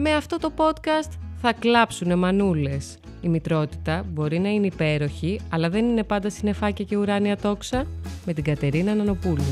Με αυτό το podcast θα κλάψουνε μανούλες. Η μητρότητα μπορεί να είναι υπέροχη, αλλά δεν είναι πάντα συνεφάκια και ουράνια τόξα. Με την Κατερίνα Νανοπούλου.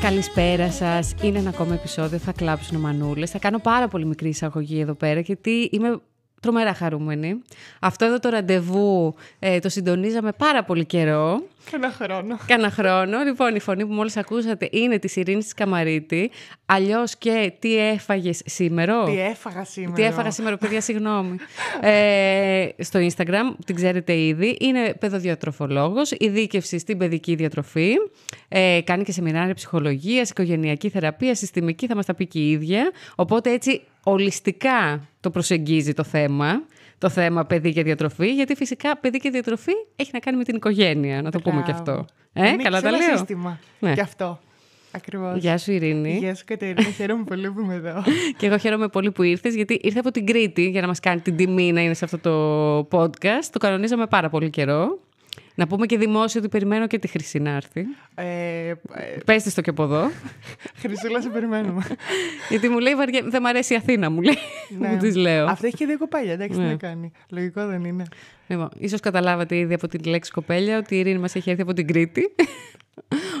Καλησπέρα σας. Είναι ένα ακόμα επεισόδιο. Θα κλάψουν μανούλες. Θα κάνω πάρα πολύ μικρή εισαγωγή εδώ πέρα, γιατί είμαι τρομερά χαρούμενη. Αυτό εδώ το ραντεβού ε, το συντονίζαμε πάρα πολύ καιρό. Κάνα χρόνο. Κάνα χρόνο. Λοιπόν, η φωνή που μόλις ακούσατε είναι της Ειρήνης της Καμαρίτη. Αλλιώς και τι έφαγες σήμερα; Τι έφαγα σήμερα; Τι έφαγα σήμερα, παιδιά, συγγνώμη. ε, στο Instagram, την ξέρετε ήδη, είναι παιδοδιατροφολόγος, ειδίκευση στην παιδική διατροφή. Ε, κάνει και σεμινάρια ψυχολογίας, οικογενειακή θεραπεία, συστημική, θα μας τα πει και η ίδια. Οπότε έτσι ολιστικά το προσεγγίζει το θέμα το θέμα παιδί και διατροφή, γιατί φυσικά παιδί και διατροφή έχει να κάνει με την οικογένεια, να το πούμε και αυτό. Ε, καλά τα λέω. σύστημα ναι. και αυτό. Ακριβώς. Γεια σου Ειρήνη. Γεια σου Κατερίνα, χαίρομαι πολύ που είμαι εδώ. και εγώ χαίρομαι πολύ που ήρθες, γιατί ήρθε από την Κρήτη για να μας κάνει την τιμή να είναι σε αυτό το podcast. Το κανονίζαμε πάρα πολύ καιρό. Να πούμε και δημόσιο ότι περιμένω και τη Χρυσή να έρθει. Ε, ε, Πες το και από εδώ. Χρυσούλα, σε περιμένουμε. Γιατί μου λέει, δεν μ' αρέσει η Αθήνα, μου λέει. Ναι. μου λέω. Αυτή έχει και δύο κοπέλια, εντάξει, ναι. τι να κάνει. Λογικό δεν είναι. Λοιπόν, ίσως καταλάβατε ήδη από την λέξη κοπέλια ότι η Ειρήνη μας έχει έρθει από την Κρήτη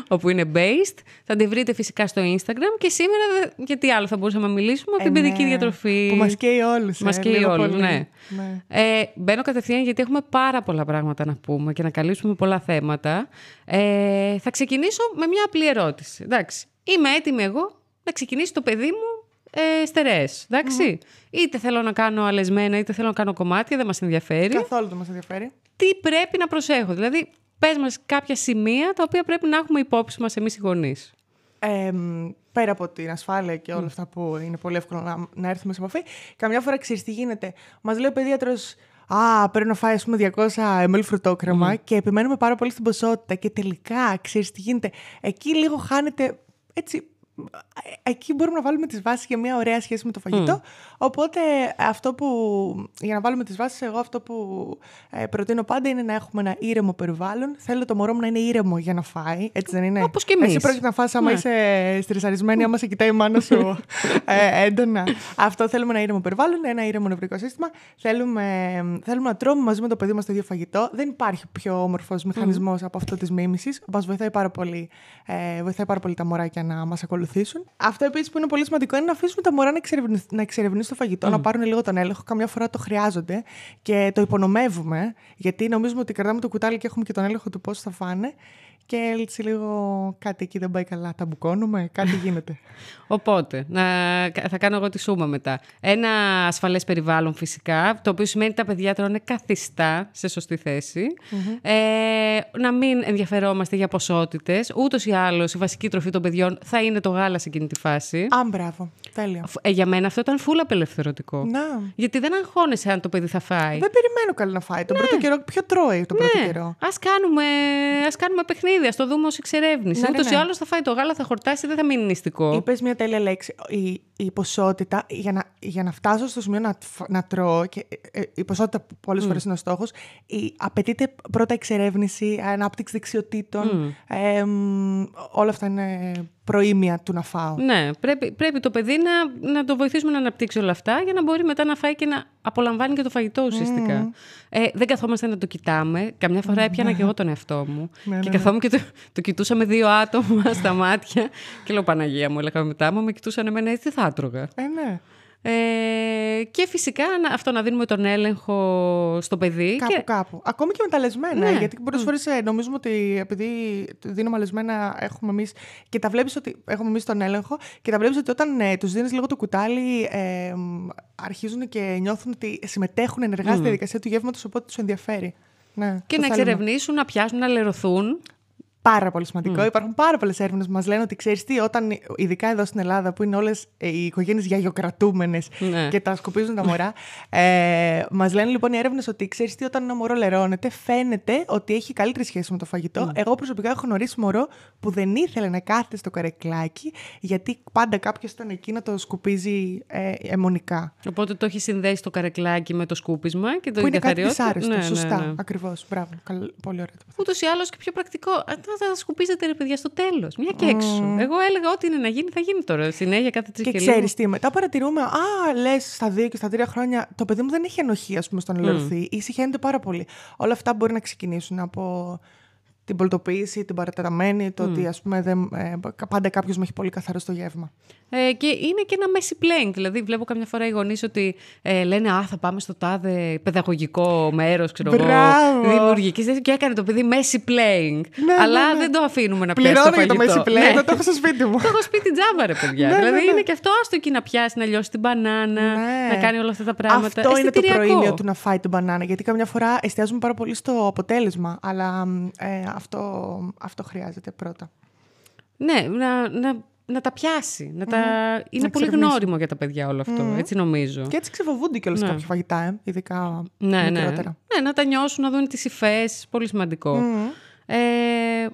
όπου είναι based. Θα τη βρείτε φυσικά στο Instagram και σήμερα γιατί άλλο θα μπορούσαμε να μιλήσουμε από την ε, παιδική ναι. διατροφή. Που μας καίει όλους. Μας ε, καίει όλους, ναι. ναι. Ε, μπαίνω κατευθείαν γιατί έχουμε πάρα πολλά πράγματα να πούμε και να καλύψουμε πολλά θέματα. Ε, θα ξεκινήσω με μια απλή ερώτηση. Εντάξει, είμαι έτοιμη εγώ να ξεκινήσει το παιδί μου ε, στερεές, Είτε θέλω να κάνω αλεσμένα, είτε θέλω να κάνω κομμάτια, δεν μας ενδιαφέρει. Καθόλου δεν μας ενδιαφέρει. Τι πρέπει να προσέχω, δηλαδή πες μας κάποια σημεία τα οποία πρέπει να έχουμε υπόψη μας εμείς οι γονείς. Ε, πέρα από την ασφάλεια και όλα αυτά που είναι πολύ εύκολο να, να έρθουμε σε επαφή, καμιά φορά ξέρεις τι γίνεται. Μας λέει ο παιδίατρος, Α, πρέπει να φάει ας πούμε 200 ml φρουτόκρεμα και επιμένουμε πάρα πολύ στην ποσότητα. Και τελικά ξέρεις τι γίνεται. Εκεί λίγο χάνεται έτσι εκεί μπορούμε να βάλουμε τις βάσεις για μια ωραία σχέση με το φαγητό. Οπότε αυτό που, για να βάλουμε τις βάσεις, εγώ αυτό που ε, προτείνω πάντα είναι να έχουμε ένα ήρεμο περιβάλλον. Θέλω το μωρό μου να είναι ήρεμο για να φάει, έτσι δεν είναι; Όπως και εμείς. Εσύ πρόκειται να φας άμα ναι. είσαι στρισαρισμένη, άμα σε κοιτάει η μάνα σου ε, έντονα. Αυτό θέλουμε ένα ήρεμο περιβάλλον, ένα ήρεμο νευρικό σύστημα. Θέλουμε, θέλουμε να τρώμε μαζί με το παιδί μας το ίδιο φαγητό. Δεν υπάρχει πιο όμορφος μηχανισμός από αυτό της μίμησης. Μας βοηθάει πάρα πολύ, ε, βοηθάει πάρα πολύ τα μωράκια να μας ακολουθούν αυτό επίσης που είναι πολύ σημαντικό είναι να αφήσουμε τα μωρά να εξερευνήσουν, το φαγητό, να πάρουν λίγο τον έλεγχο. Καμιά φορά το χρειάζονται και το υπονομεύουμε, γιατί νομίζουμε ότι κρατάμε το κουτάλι και έχουμε και τον έλεγχο του πώς θα φάνε. Και έτσι λίγο κάτι εκεί δεν πάει καλά. Τα μπουκώνουμε, κάτι γίνεται. Οπότε, να, θα κάνω εγώ τη σούμα μετά. Ένα ασφαλές περιβάλλον φυσικά, το οποίο σημαίνει ότι τα παιδιά τρώνε καθιστά σε σωστή Ε, να μην ενδιαφερόμαστε για ποσότητες. Ούτως ή άλλως η βασική τροφή των παιδιών θα είναι το γάλα σε εκείνη τη φάση. Α, μπράβο. Τέλεια. Ε, για μένα αυτό ήταν φούλα απελευθερωτικό. Να. Γιατί δεν αγχώνεσαι αν το παιδί θα φάει. Δεν περιμένω καλά να φάει. Τον ναι. πρώτο καιρό, ποιο τρώει τον ναι. πρώτο καιρό; Α κάνουμε, ας κάνουμε παιχνίδι, ας το δούμε ως εξερεύνηση. Ναι, ναι, Ούτως ή ναι. άλλως θα φάει το γάλα, θα χορτάσει, δεν θα μείνει νηστικό. Είπε μια τέλεια λέξη. Η, η ποσότητα, για να, για να φτάσω στο σημείο να, να τρώω, και ε, ε, η ποσότητα πολλές mm. φορές είναι ο στόχος, απαιτείται πρώτα εξερεύνηση, ανάπτυξη δεξιοτήτων. Mm. Ε, όλα αυτά είναι προήμια του να φάω. Ναι, πρέπει, πρέπει το παιδί να, να το βοηθήσουμε να αναπτύξει όλα αυτά για να μπορεί μετά να φάει και να απολαμβάνει και το φαγητό ουσιαστικά. Ε, δεν καθόμαστε να το κοιτάμε. Καμιά φορά έπιανα και εγώ τον εαυτό μου. Ναι, ναι, και ναι. καθόμουν και το, το κοιτούσα με δύο άτομα στα μάτια. και λέω Παναγία μου, έλεγα μετά μου, με κοιτούσαν εμένα έτσι θα έτρωγα. Ε, ναι. Ε, και φυσικά αυτό να δίνουμε τον έλεγχο στο παιδί. Κάπου, και... κάπου. Ακόμη και με τα λεσμένα. Ναι. Γιατί πολλές φορές ε, νομίζουμε ότι επειδή δίνουμε λεσμένα, έχουμε εμείς. και τα βλέπεις ότι έχουμε εμείς τον έλεγχο, και τα βλέπεις ότι όταν ε, τους δίνεις λίγο το κουτάλι, ε, αρχίζουν και νιώθουν ότι συμμετέχουν ενεργά στη διαδικασία του γεύματος, οπότε τους ενδιαφέρει. Ναι, και να εξερευνήσουν, να πιάσουν, να λερωθούν. Πάρα πολύ σημαντικό. Υπάρχουν πάρα πολλές έρευνες που μας λένε ότι ξέρεις τι, όταν, ειδικά εδώ στην Ελλάδα, που είναι όλες οι οικογένειες γιαγιοκρατούμενες Ναι. και τα σκουπίζουν τα μωρά, ε, μας λένε λοιπόν οι έρευνες ότι ξέρεις τι, όταν ένα μωρό λερώνεται, φαίνεται ότι έχει καλύτερη σχέση με το φαγητό. Εγώ προσωπικά έχω γνωρίσει μωρό που δεν ήθελε να κάθεται στο καρεκλάκι, γιατί πάντα κάποιος ήταν εκεί να το σκουπίζει ε, αιμονικά. Οπότε το έχει συνδέσει το καρεκλάκι με το σκούπισμα και το Που είναι κάτι καθαριότητα. δυσάρεστο. Ναι, ναι, Σωστά. ναι. Ακριβώς. Μπράβο. Καλ- Πολύ ωραία. Ούτως ή άλλως και πιο πρακτικό. Α, Θα τα σκουπίζετε ρε παιδιά στο τέλος. Μια και έξω. Εγώ έλεγα ό,τι είναι να γίνει, θα γίνει τώρα. Συνέχεια κάθε τρει Και και, λίγο. ξέρεις τι, μετά παρατηρούμε, Α, λες στα δύο και στα τρία χρόνια, το παιδί μου δεν έχει ενοχή, ας πούμε, στο να λερωθεί ή συχαίνεται πάρα πολύ. Όλα αυτά μπορεί να ξεκινήσουν από την πολιτοποίηση, την παρατεταμένη, το ότι ας πούμε δεν, ε, πάντα κάποιος με έχει πολύ καθαρό στο γεύμα. Ε, και είναι και ένα μέση playing. Δηλαδή, βλέπω καμιά φορά οι γονείς ότι ε, λένε Α, θα πάμε στο τάδε παιδαγωγικό μέρος, ξέρω εγώ. Μπράβο. Δημιουργικής θέση. Και έκανε το παιδί μέση playing. Ναι, αλλά ναι, ναι. δεν το αφήνουμε να πιάσει. Πληρώνω το για το φαγητό. μέση πλέον, Ναι. το έχω στο σπίτι μου. Το έχω σπίτι τζάμπα, ρε παιδιά. Ναι, ναι, δηλαδή ναι. είναι και αυτό, άστο εκεί να πιάσει, να λιώσει την μπανάνα, Ναι. να κάνει όλα αυτά τα πράγματα. Αυτό είναι το Αισθητηριακό. προήμιο του να φάει την μπανάνα. Γιατί καμιά φορά εστιάζουμε πάρα πολύ στο αποτέλεσμα. Αλλά ε, αυτό, αυτό χρειάζεται πρώτα. Ναι, να, να, να τα πιάσει. Να τα... Είναι Να πολύ εξερευνήσει. γνώριμο για τα παιδιά όλο αυτό. Έτσι νομίζω. Και έτσι ξεφοβούνται κιόλας κάποια φαγητά, ε, ειδικά Ναι, ναι. μικρότερα. ναι, να τα νιώσουν, να δουν τις υφές, πολύ σημαντικό. Ε,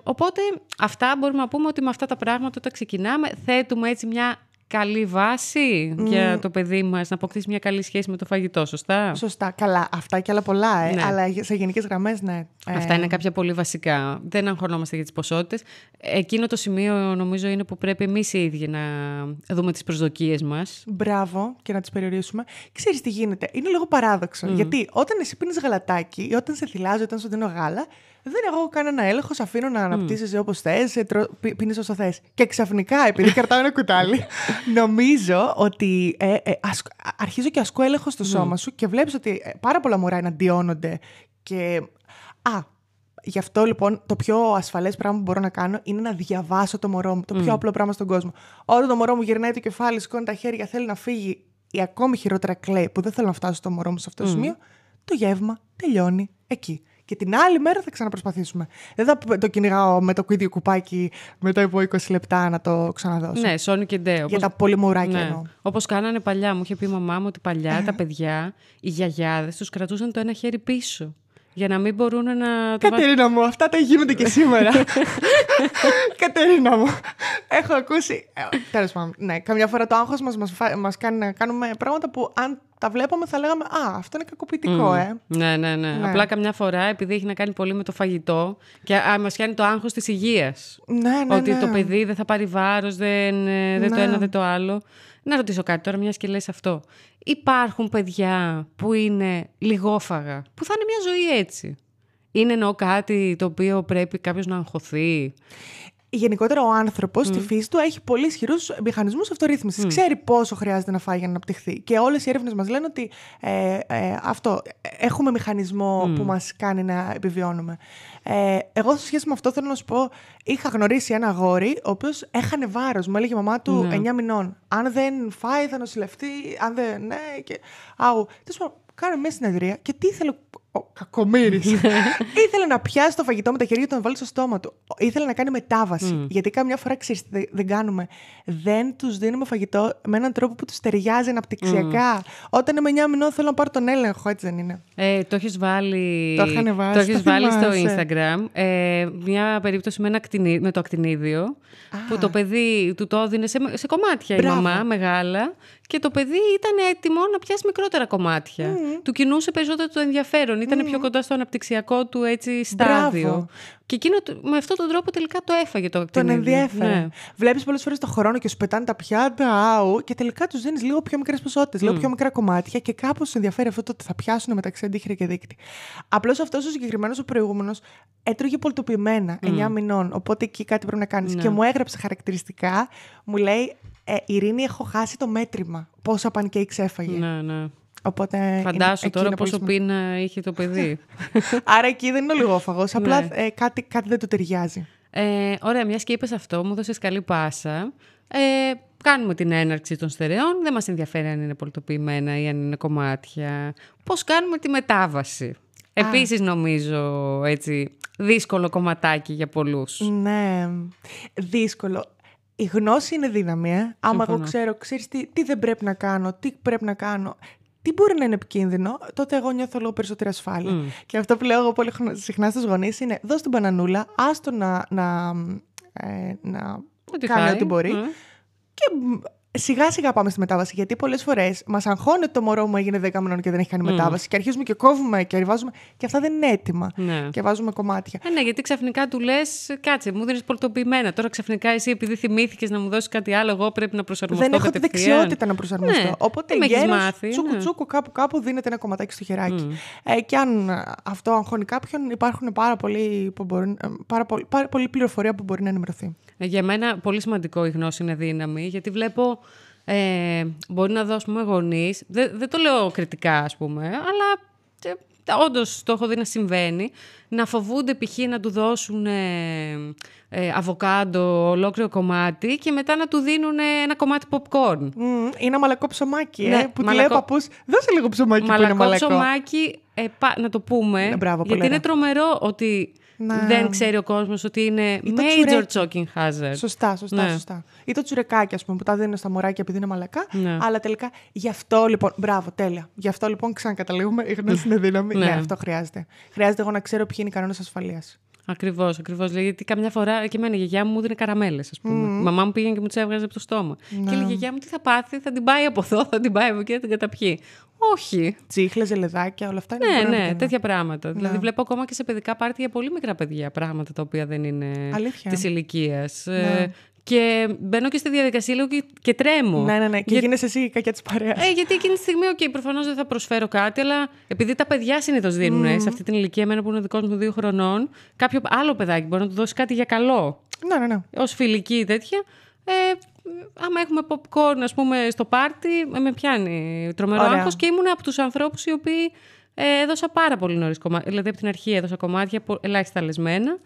οπότε αυτά μπορούμε να πούμε ότι με αυτά τα πράγματα όταν ξεκινάμε θέτουμε έτσι μια καλή βάση για το παιδί μας να αποκτήσει μια καλή σχέση με το φαγητό, σωστά; Σωστά. Καλά. Αυτά και άλλα πολλά, ε. Ναι. Αλλά σε γενικές γραμμές, ναι. Ε, Αυτά είναι κάποια πολύ βασικά. Δεν αγχωνόμαστε για τις ποσότητες. Εκείνο το σημείο νομίζω είναι που πρέπει εμείς οι ίδιοι να δούμε τις προσδοκίες μας. Μπράβο και να τις περιορίσουμε. Ξέρεις τι γίνεται. Είναι λίγο παράδοξο. Γιατί όταν εσύ πίνεις γαλατάκι ή όταν σε θυλάζει, όταν σου δίνω γάλα, δεν έχω κανένα έλεγχος. Σε αφήνω να αναπτύσσει όπως θες, πίνεις όσο θες. Και ξαφνικά, επειδή κρατάω ένα κουτάλι, νομίζω ότι ε, ε, ασκ- αρχίζω και ασκώ έλεγχο στο σώμα σου και βλέπεις ότι ε, πάρα πολλά μωρά εναντιώνονται. Και. Α, Γι' αυτό λοιπόν το πιο ασφαλές πράγμα που μπορώ να κάνω είναι να διαβάσω το μωρό μου. Το πιο απλό πράγμα στον κόσμο. Όταν το μωρό μου γυρνάει το κεφάλι, σηκώνει τα χέρια, θέλει να φύγει ή ακόμη χειρότερα κλαίει, που δεν θέλω να φτάσω στο μωρό μου σε αυτό το σημείο, το γεύμα τελειώνει εκεί. Και την άλλη μέρα θα ξαναπροσπαθήσουμε. Δεν θα το κυνηγάω με το ίδιο κουπάκι μετά από 20 λεπτά να το ξαναδώσω. Ναι, Sony και Ντέ. Για τα πολύ μωράκια Ναι. εννοώ. Όπως κάνανε παλιά. Μου είχε πει η μαμά μου ότι παλιά τα παιδιά, οι γιαγιάδες, τους κρατούσαν το ένα χέρι πίσω. Για να μην μπορούν να. το βάζουν. Κατερίνα μου, αυτά τα γίνονται και σήμερα. Κατερίνα μου, έχω ακούσει. Τέλος πάντων, ναι, καμιά φορά το άγχος μας μας, φα- μας κάνει να κάνουμε πράγματα που αν τα βλέπαμε θα λέγαμε Α, αυτό είναι κακοποιητικό, ε. Ναι, ναι, ναι, Ναι. Απλά καμιά φορά, επειδή έχει να κάνει πολύ με το φαγητό και μας πιάνει το άγχος της υγείας. Ναι, ναι, ότι ναι. το παιδί δεν θα πάρει βάρος, δεν, ε, δεν το Ναι. ένα, δεν το άλλο. Να ρωτήσω κάτι τώρα, μιας και λες αυτό. Υπάρχουν παιδιά που είναι λιγόφαγα, που θα είναι μια ζωή έτσι. Είναι εννοώ κάτι το οποίο πρέπει κάποιος να αγχωθεί. Γενικότερα ο άνθρωπος στη φύση του έχει πολύ ισχυρούς μηχανισμούς αυτορύθμισης. Ξέρει πόσο χρειάζεται να φάει για να αναπτυχθεί. Και όλες οι έρευνες μας λένε ότι ε, ε, αυτό. ε, Έχουμε μηχανισμό που μας κάνει να επιβιώνουμε. Ε, εγώ, σε σχέση με αυτό, θέλω να σου πω: Είχα γνωρίσει ένα αγόρι, ο οποίος έχανε βάρος. Μου έλεγε η μαμά του 9 μηνών. Αν δεν φάει, θα νοσηλευτεί. Αν δεν. Ναι, και. Αου. Τέλος πάντων, κάνω μια συνεδρία και τι ήθελε. Ο κακομοίρης. ήθελε να πιάσει το φαγητό με τα χέρια του να το βάλει στο στόμα του. Ήθελε να κάνει μετάβαση. Γιατί καμιά φορά ξέρεις τι δεν- δεν κάνουμε. Δεν τους δίνουμε φαγητό με έναν τρόπο που τους ταιριάζει αναπτυξιακά. Όταν είμαι 9 μηνών θέλω να πάρω τον έλεγχο, έτσι δεν είναι. Ε, το έχεις βάλει, Το είχανε βάσει, το έχεις το βάλει στο θυμάσαι. Instagram. Ε, μια περίπτωση με, ένα ακτινί- με το ακτινίδιο. Που το παιδί του το έδινε σε, σε κομμάτια Μπράβο. η μαμά μεγάλα. Και το παιδί ήταν έτοιμο να πιάσει μικρότερα κομμάτια. Του κινούσε περισσότερο το ενδιαφέρον. Ήταν πιο κοντά στο αναπτυξιακό του έτσι, στάδιο. Μπράβο. Και εκείνο το- με αυτόν τον τρόπο τελικά το έφαγε το Τον ακτινίδιο. ενδιέφερε. Ναι. Βλέπεις πολλές φορές το χρόνο και σου πετάνε τα πιάτα, άου, και τελικά τους δίνεις λίγο πιο μικρές ποσότητες, λίγο πιο μικρά κομμάτια και κάπως σου ενδιαφέρει αυτό το ότι θα πιάσουν μεταξύ αντίχειρα και δίκτυ. Απλώς αυτός ο συγκεκριμένος ο προηγούμενος έτρωγε πολτοποιημένα 9 μηνών. Οπότε εκεί κάτι πρέπει να κάνεις. Ναι. Και μου έγραψε χαρακτηριστικά, μου λέει. Ε, Ειρήνη, έχω χάσει το μέτρημα. Πόσα pancakes έφαγε. Ναι, ναι. Οπότε. είναι- Φαντάσου εκεί τώρα είναι πολύ πόσο σημαντικό. πείνα είχε το παιδί. Άρα εκεί δεν είναι ο λιγόφαγο. Απλά Ναι. ε, κάτι, κάτι δεν του ταιριάζει. Ε, ωραία, μιας και είπες αυτό, μου δώσες καλή πάσα. Ε, κάνουμε την έναρξη των στερεών. Δεν μας ενδιαφέρει αν είναι πολτοποιημένα ή αν είναι κομμάτια. Πώς κάνουμε τη μετάβαση. Επίσης νομίζω έτσι δύσκολο κομματάκι για πολλούς. Ναι, δύσκολο. Η γνώση είναι δύναμη, ε. Άμα εγώ Συμφωνώ. ξέρω, ξέρεις τι, τι δεν πρέπει να κάνω, τι πρέπει να κάνω, τι μπορεί να είναι επικίνδυνο, τότε εγώ νιώθω λίγο περισσότερη ασφάλεια. Μμ. Και αυτό που λέω εγώ πολύ χρονο- συχνά στους γονείς είναι δώσ' την μπανανούλα, άστο να, να, ε, να Ό,τι κάνει φάει. ό,τι μπορεί Ε. και μ, σιγά σιγά πάμε στη μετάβαση. Γιατί πολλές φορές μας αγχώνει ότι το μωρό μου έγινε 10 μηνών και δεν έχει κάνει μετάβαση. Και αρχίζουμε και κόβουμε και ριβάζουμε. Και αυτά δεν είναι έτοιμα. Ναι. Και βάζουμε κομμάτια. Ε, ναι, γιατί ξαφνικά του λες, κάτσε, μου δίνεις πολτοποιημένα. Τώρα ξαφνικά εσύ, επειδή θυμήθηκες να μου δώσεις κάτι άλλο, εγώ πρέπει να προσαρμοστώ. δεν έχω τη κατευθείαν. δεξιότητα να προσαρμοστώ. Ναι, Οπότε δεν με έχεις γέρος, μάθει, τσούκου ναι. τσούκου κάπου κάπου δίνεται ένα κομματάκι στο χεράκι. Ε, και αν ε, αυτό αγχώνει κάποιον, υπάρχουν πάρα, πολλοί που μπορούν, ε, πάρα, πολύ, πάρα πολλή πληροφορία που μπορεί να ενημερωθεί. Ε, Για μένα πολύ σημαντικό η γνώση είναι δύναμη, γιατί βλέπω. Ε, μπορεί να δω, ας πούμε, γονείς, δεν, δεν το λέω κριτικά, ας πούμε, αλλά ε, όντως το έχω δει να συμβαίνει, να φοβούνται π.χ. να του δώσουν ε, ε, αβοκάντο ολόκληρο κομμάτι και μετά να του δίνουν ένα κομμάτι popcorn. Μμ, είναι ένα μαλακό ψωμάκι, Ναι, ε, που του λέει ο μαλακό- παππούς, δώσε λίγο ψωμάκι που είναι Μαλακό μαλακό. ψωμάκι, ε, πα- να το πούμε, Ναι, μπράβο, πολύ γιατί είναι ωραία. τρομερό ότι Ναι. δεν ξέρει ο κόσμος ότι είναι Ή το major τσουρέκι. choking hazard. Σωστά, σωστά, Ναι. σωστά. Ή το τσουρεκάκι, ας πούμε, που τα δίνουν στα μωράκια επειδή είναι μαλακά. Ναι. Αλλά τελικά γι' αυτό λοιπόν. Μπράβο, τέλεια. Γι' αυτό λοιπόν ξανακαταλήγουμε. Η γνώση είναι δύναμη. Ναι. ναι, αυτό χρειάζεται. Χρειάζεται εγώ να ξέρω ποιοι είναι οι κανόνες ασφαλείας. Ακριβώς, ακριβώς. Γιατί καμιά φορά και εμένα η γιαγιά μου μου δίνει καραμέλες, ας πούμε. Η μαμά μου πήγαινε και μου τις έβγαζε από το στόμα. Ναι. Και λέει: Γιαγιά μου, τι θα πάθει, θα την πάει από εδώ, θα την πάει από εκεί, θα την καταπιεί. Όχι. Τσίχλες, ζελεδάκια, όλα αυτά είναι Ναι, μπορεί να ναι, επικίνδυνα. τέτοια πράγματα. Δηλαδή, βλέπω ακόμα και σε παιδικά πάρτι για πολύ μικρά παιδιά πράγματα τα οποία δεν είναι Αλήθεια. της ηλικίας. Ναι. Και μπαίνω και στη διαδικασία λίγο και, και τρέμω. Ναι, ναι, ναι. Και Για- γίνεσαι εσύ η κακιά της παρέας. Ε, γιατί εκείνη τη στιγμή, οκ, προφανώς δεν θα προσφέρω κάτι, αλλά επειδή τα παιδιά συνήθως δίνουν ε, σε αυτή την ηλικία, εμένα που είναι ο δικός μου δύο χρονών, κάποιο άλλο παιδάκι μπορεί να του δώσει κάτι για καλό. ναι, ναι, ναι. ως φιλική ή τέτοια. Ε, άμα έχουμε popcorn, ας πούμε, στο πάρτι, ε, με πιάνει τρομερό Ωραία. άγχος και ήμουν από τους ανθρώπους οι οποίοι ε, έδωσα πάρα πολύ νωρίς κομμάτια. Δηλαδή, από την αρχή έδωσα κομμάτια πο- ελάχιστα λεσμένα.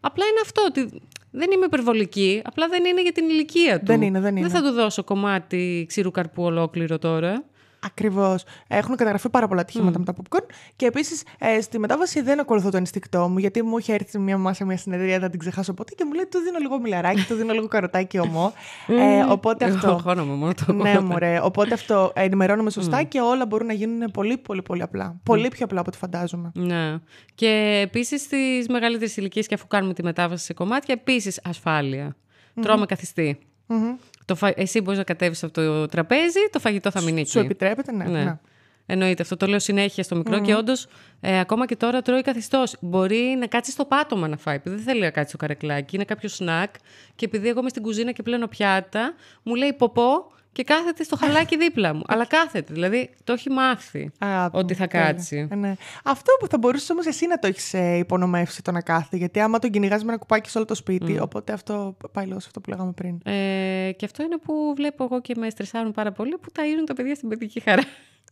Απλά είναι αυτό, ότι δεν είμαι υπερβολική, απλά δεν είναι για την ηλικία του. Δεν είναι, δεν είναι. Δεν θα του δώσω κομμάτι ξηρού καρπού ολόκληρο τώρα. Ακριβώς. Έχουν καταγραφεί πάρα πολλά ατυχήματα με τα popcorn. Και επίσης στη μετάβαση δεν ακολουθώ το ενστικτό μου, γιατί μου είχε έρθει μια μάσα μια συνεδρία, δεν την ξεχάσω ποτέ και μου λέει: Του δίνω λίγο μιλαράκι, του δίνω λίγο καροτάκι ομό. ε, οπότε αυτό. Εγώ χώνομαι μόνο το ναι, μωρέ. Οπότε αυτό ενημερώνομαι σωστά και όλα μπορούν να γίνουν πολύ, πολύ, πολύ απλά. Πολύ πιο απλά από ό,τι φαντάζομαι. Ναι. Και επίσης στις μεγαλύτερες ηλικίες και αφού κάνουμε τη μετάβαση σε κομμάτια, επίσης ασφάλεια. Τρώμε καθιστή. Μμμ. Το φα... Εσύ μπορείς να κατέβεις από το τραπέζι, το φαγητό θα μείνει εκεί. Σου επιτρέπεται, ναι. Ναι. ναι. Εννοείται. Αυτό το λέω συνέχεια στο μικρό και όντως ε, ακόμα και τώρα τρώει καθιστός. Μπορεί να κάτσεις στο πάτωμα να φάει, επειδή δεν θέλει να κάτσει στο καρεκλάκι. Είναι κάποιο σνακ και επειδή εγώ είμαι στην κουζίνα και πλένω πιάτα, μου λέει ποπό και κάθεται στο χαλάκι δίπλα μου. Αλλά κάθεται. Δηλαδή το έχει μάθει Αγάπη ότι μου, θα τέλεια. κάτσει. Ε, ναι. Αυτό που θα μπορούσες όμως εσύ να το έχεις υπονομεύσει το να κάθεται. Γιατί άμα τον κυνηγάς με ένα κουπάκι σε όλο το σπίτι, οπότε αυτό πάει λίγο σε αυτό που λέγαμε πριν. Ε, και αυτό είναι που βλέπω εγώ και με στρεσάρουν πάρα πολύ που ταΐζουν τα παιδιά στην παιδική χαρά.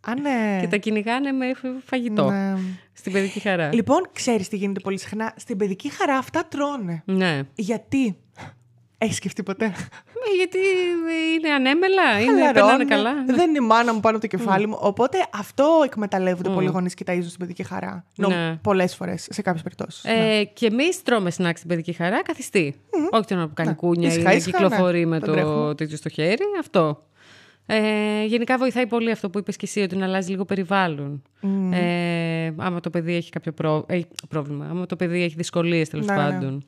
Α, ναι. Και τα κυνηγάνε με φαγητό Ναι. στην παιδική χαρά. Λοιπόν, ξέρεις τι γίνεται πολύ συχνά. Στην παιδική χαρά αυτά τρώνε. Ναι. Γιατί; Έχεις σκεφτεί ποτέ; Ε, γιατί είναι ανέμελα, είναι, Χαλαρώνε. περνάνε καλά. Ναι. Δεν είναι η μάνα μου πάνω από το κεφάλι μου. Οπότε αυτό εκμεταλλεύονται πολλοί γονείς και ταΐζουν στην παιδική χαρά. Ναι. Πολλές φορές, σε κάποιες περιπτώσεις. Ε, και εμείς τρώμε σνακ στην παιδική χαρά καθιστή. Όχι τον που κάνει Ναι. κούνια ή Ήσυχα, να ήσυχα, κυκλοφορεί ναι. με Τον το τρέχουμε. τέτοιο στο χέρι. Αυτό. Ε, γενικά βοηθάει πολύ αυτό που είπες και εσύ, ότι να αλλάζει λίγο περιβάλλον. Ε, άμα το παιδί έχει κάποιο πρό- ε, πρόβλημα, άμα το παιδί έχει δυσκολίες τέλος Ναι, ναι.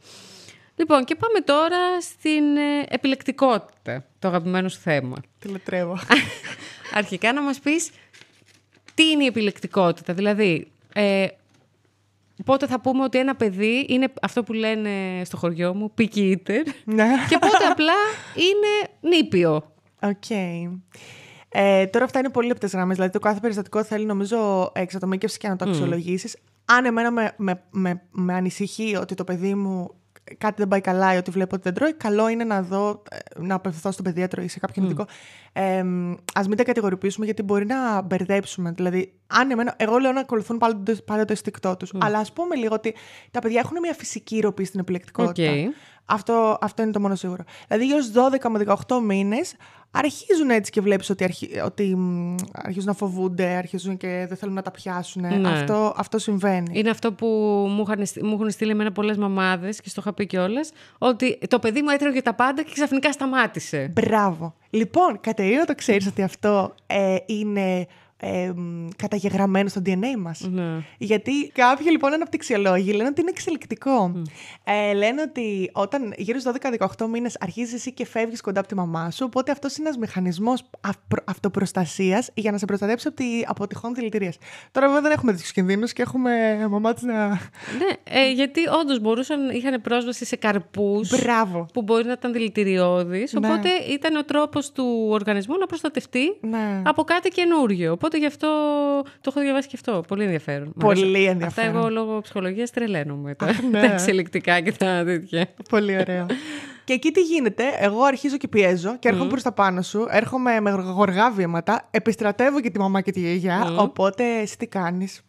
Πάντων. Λοιπόν, και πάμε τώρα στην ε, επιλεκτικότητα, το αγαπημένο σου θέμα. Τι λατρεύω. Αρχικά να μας πεις τι είναι η επιλεκτικότητα. Δηλαδή, ε, πότε θα πούμε ότι ένα παιδί είναι αυτό που λένε στο χωριό μου, picky eater, ναι. και πότε απλά είναι νήπιο. Οκ. Ε, τώρα αυτά είναι πολύ λεπτές γραμμές. Δηλαδή, το κάθε περιστατικό θέλει, νομίζω, εξατομίκευση και να το αξιολογήσεις. Αν εμένα με, με, με, με ανησυχεί ότι το παιδί μου κάτι δεν πάει καλά ή ότι βλέπω ότι δεν τρώει, καλό είναι να δω, ε, να απευθυνθώ στον παιδίατρο ή σε κάποιον ειδικό. Ε, Α μην τα κατηγοριοποιήσουμε γιατί μπορεί να μπερδέψουμε. Δηλαδή, αν εμένα, εγώ λέω να ακολουθούν πάντα, το- πάντα το ένστικτό τους. Αλλά ας πούμε λίγο ότι τα παιδιά έχουν μια φυσική ροπή στην επιλεκτικότητα. Οκ. Αυτό, αυτό είναι το μόνο σίγουρο. Δηλαδή, γύρω στους 12 με 18 μήνες αρχίζουν έτσι και βλέπεις ότι, αρχι... ότι αρχίζουν να φοβούνται, αρχίζουν και δεν θέλουν να τα πιάσουν. Ναι. Αυτό, αυτό συμβαίνει. Είναι αυτό που μου, είχαν, μου έχουν στείλει εμένα πολλές μαμάδες και στο είχα πει κιόλας. Ότι το παιδί μου έτρεχε τα πάντα και ξαφνικά σταμάτησε. Μπράβο. Λοιπόν, Κατερίνα, το ξέρεις ότι αυτό ε, είναι ε, καταγεγραμμένο στο DNA μας. Ναι. Γιατί κάποιοι λοιπόν αναπτυξιολόγοι λένε ότι είναι εξελικτικό. Ε, λένε ότι όταν γύρω στους 12-18 μήνες αρχίζεις εσύ και φεύγεις κοντά από τη μαμά σου, οπότε αυτός είναι ένας μηχανισμός αυτοπροστασίας αυτοπροστασίας για να σε προστατέψει από, τη, από τυχόν δηλητηρίες. Τώρα βέβαια δεν έχουμε τέτοιους κινδύνους και έχουμε μαμάτες να... Ναι, ε, γιατί όντως μπορούσαν, είχαν πρόσβαση σε καρπούς Μπράβο. που μπορεί να ήταν δηλητηριώδεις. Ναι. Οπότε ήταν ο τρόπος του οργανισμού να προστατευτεί Ναι. από κάτι καινούριο. Οπότε γι' αυτό το έχω διαβάσει και αυτό. Πολύ ενδιαφέρον. Μ' Πολύ αρέσει. ενδιαφέρον. Αυτά εγώ λόγω ψυχολογίας τρελαίνομαι. Τα, ναι. τα εξελικτικά και τα τέτοια. Πολύ ωραίο. και εκεί τι γίνεται, εγώ αρχίζω και πιέζω και έρχομαι προς τα πάνω σου, έρχομαι με γοργά βήματα, επιστρατεύω και τη μαμά και τη γιαγιά, οπότε εσύ τι κάνεις;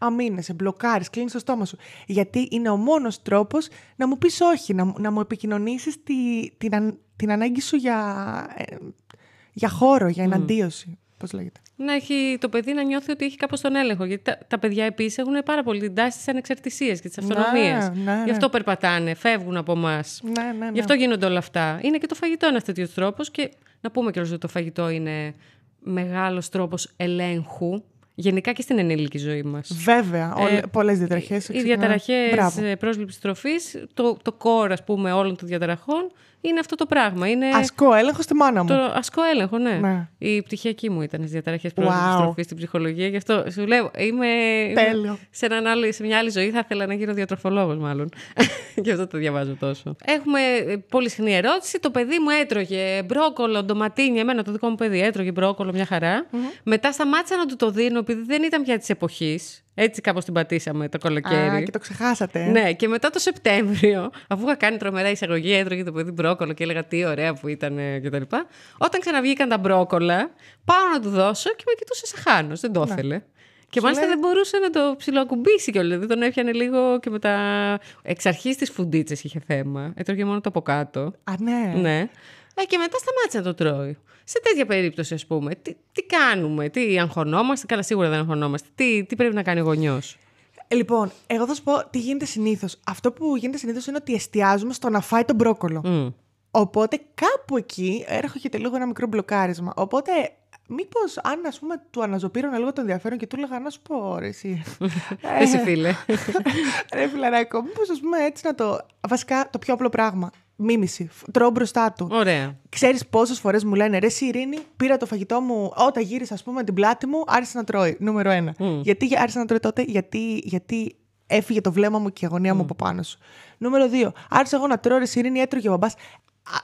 Αμήνεσαι, μπλοκάρεις, κλείνεις το στόμα σου. Γιατί είναι ο μόνος τρόπος να μου πεις όχι, να, μου- να μου επικοινωνήσεις τη, την, αν- την ανάγκη σου για, ε, για χώρο, για εναντίωση. Πώς λέγεται; Να έχει το παιδί να νιώθει ότι έχει κάπως τον έλεγχο. Γιατί τα, τα παιδιά επίσης έχουν πάρα πολύ την τάση της ανεξαρτησίας και της αυτονομίας. ναι, ναι. Γι' αυτό περπατάνε, φεύγουν από εμάς. Ναι, ναι, ναι. Γι' αυτό γίνονται όλα αυτά. Είναι και το φαγητό ένας τέτοιος τρόπος και να πούμε κιόλας ότι το φαγητό είναι μεγάλος τρόπος ελέγχου. Γενικά και στην ενήλικη ζωή μας. Βέβαια, όλες, πολλές διαταραχές. Οι διαταραχές Μπράβο. πρόσληψης τροφής, το, το core, ας πούμε, όλων των διαταραχών είναι αυτό το πράγμα. Είναι Ασκώ έλεγχο στη μάνα μου. το ασκό έλεγχο, ναι. Ναι. Η πτυχιακή μου ήταν στις διαταραχές πρόσληψη Wow. τροφή στην ψυχολογία. Γι' αυτό σου λέω, είμαι. Τέλειο. Σε, έναν άλλο, σε μια άλλη ζωή θα ήθελα να γίνω διατροφολόγος, μάλλον. Γι' αυτό το διαβάζω τόσο. Έχουμε ε, πολύ συχνή ερώτηση. Το παιδί μου έτρωγε μπρόκολο, ντοματίνια. Εμένα το δικό μου παιδί έτρωγε μπρόκολο μια χαρα Μετά σταμάτησα να του το δίνω επειδή δεν ήταν πια της εποχής. Έτσι κάπως την πατήσαμε το καλοκαίρι. Α, και το ξεχάσατε. Ναι, και μετά το Σεπτέμβριο, αφού είχα κάνει τρομερά εισαγωγή, έτρωγε το παιδί μπρόκολο και έλεγα τι ωραία που ήταν ε, κτλ. Όταν ξαναβγήκαν τα μπρόκολα, πάω να του δώσω και με κοιτούσε σε χάνος. Δεν το ήθελε. Και Σου μάλιστα λέει- δεν μπορούσε να το ψιλοακουμπήσει κιόλας. Δηλαδή τον έπιανε λίγο και μετά. Εξ αρχής τι φουντίτσες είχε θέμα. Έτρωγε μόνο το από κάτω. Α, ναι. Ναι. Ε, και μετά σταμάτησε να το τρώει. Σε τέτοια περίπτωση, ας πούμε, τι, τι κάνουμε, τι αγχωνόμαστε. Καλά, σίγουρα δεν αγχωνόμαστε. Τι, τι πρέπει να κάνει ο γονιός; Ε, Λοιπόν, εγώ θα σου πω τι γίνεται συνήθως. Αυτό που γίνεται συνήθως είναι ότι εστιάζουμε στο να φάει τον μπρόκολο. Οπότε κάπου εκεί έρχεται λίγο ένα μικρό μπλοκάρισμα. Οπότε, μήπως αν ας πούμε του αναζωπήρωνα λίγο το ενδιαφέρον και του έλεγα να σου πω, ρε, εσύ. Ε, Εσύ, φίλε. ρε φιλαράκο, μήπως ας πούμε έτσι να το. Βασικά το πιο απλό πράγμα. Μίμηση. Τρώω μπροστά του. Ωραία. Ξέρεις πόσες φορές μου λένε ρε, εσύ Ειρήνη, πήρα το φαγητό μου όταν γύρισα, ας πούμε, την πλάτη μου, άρχισε να τρώει. Νούμερο ένα. Γιατί άρχισε να τρώει τότε, γιατί, γιατί έφυγε το βλέμμα μου και η αγωνία μου από πάνω σου. Νούμερο δύο. Άρχισα εγώ να τρώω, ρε, εσύ Ειρήνη, έτρωγε ο μπαμπάς.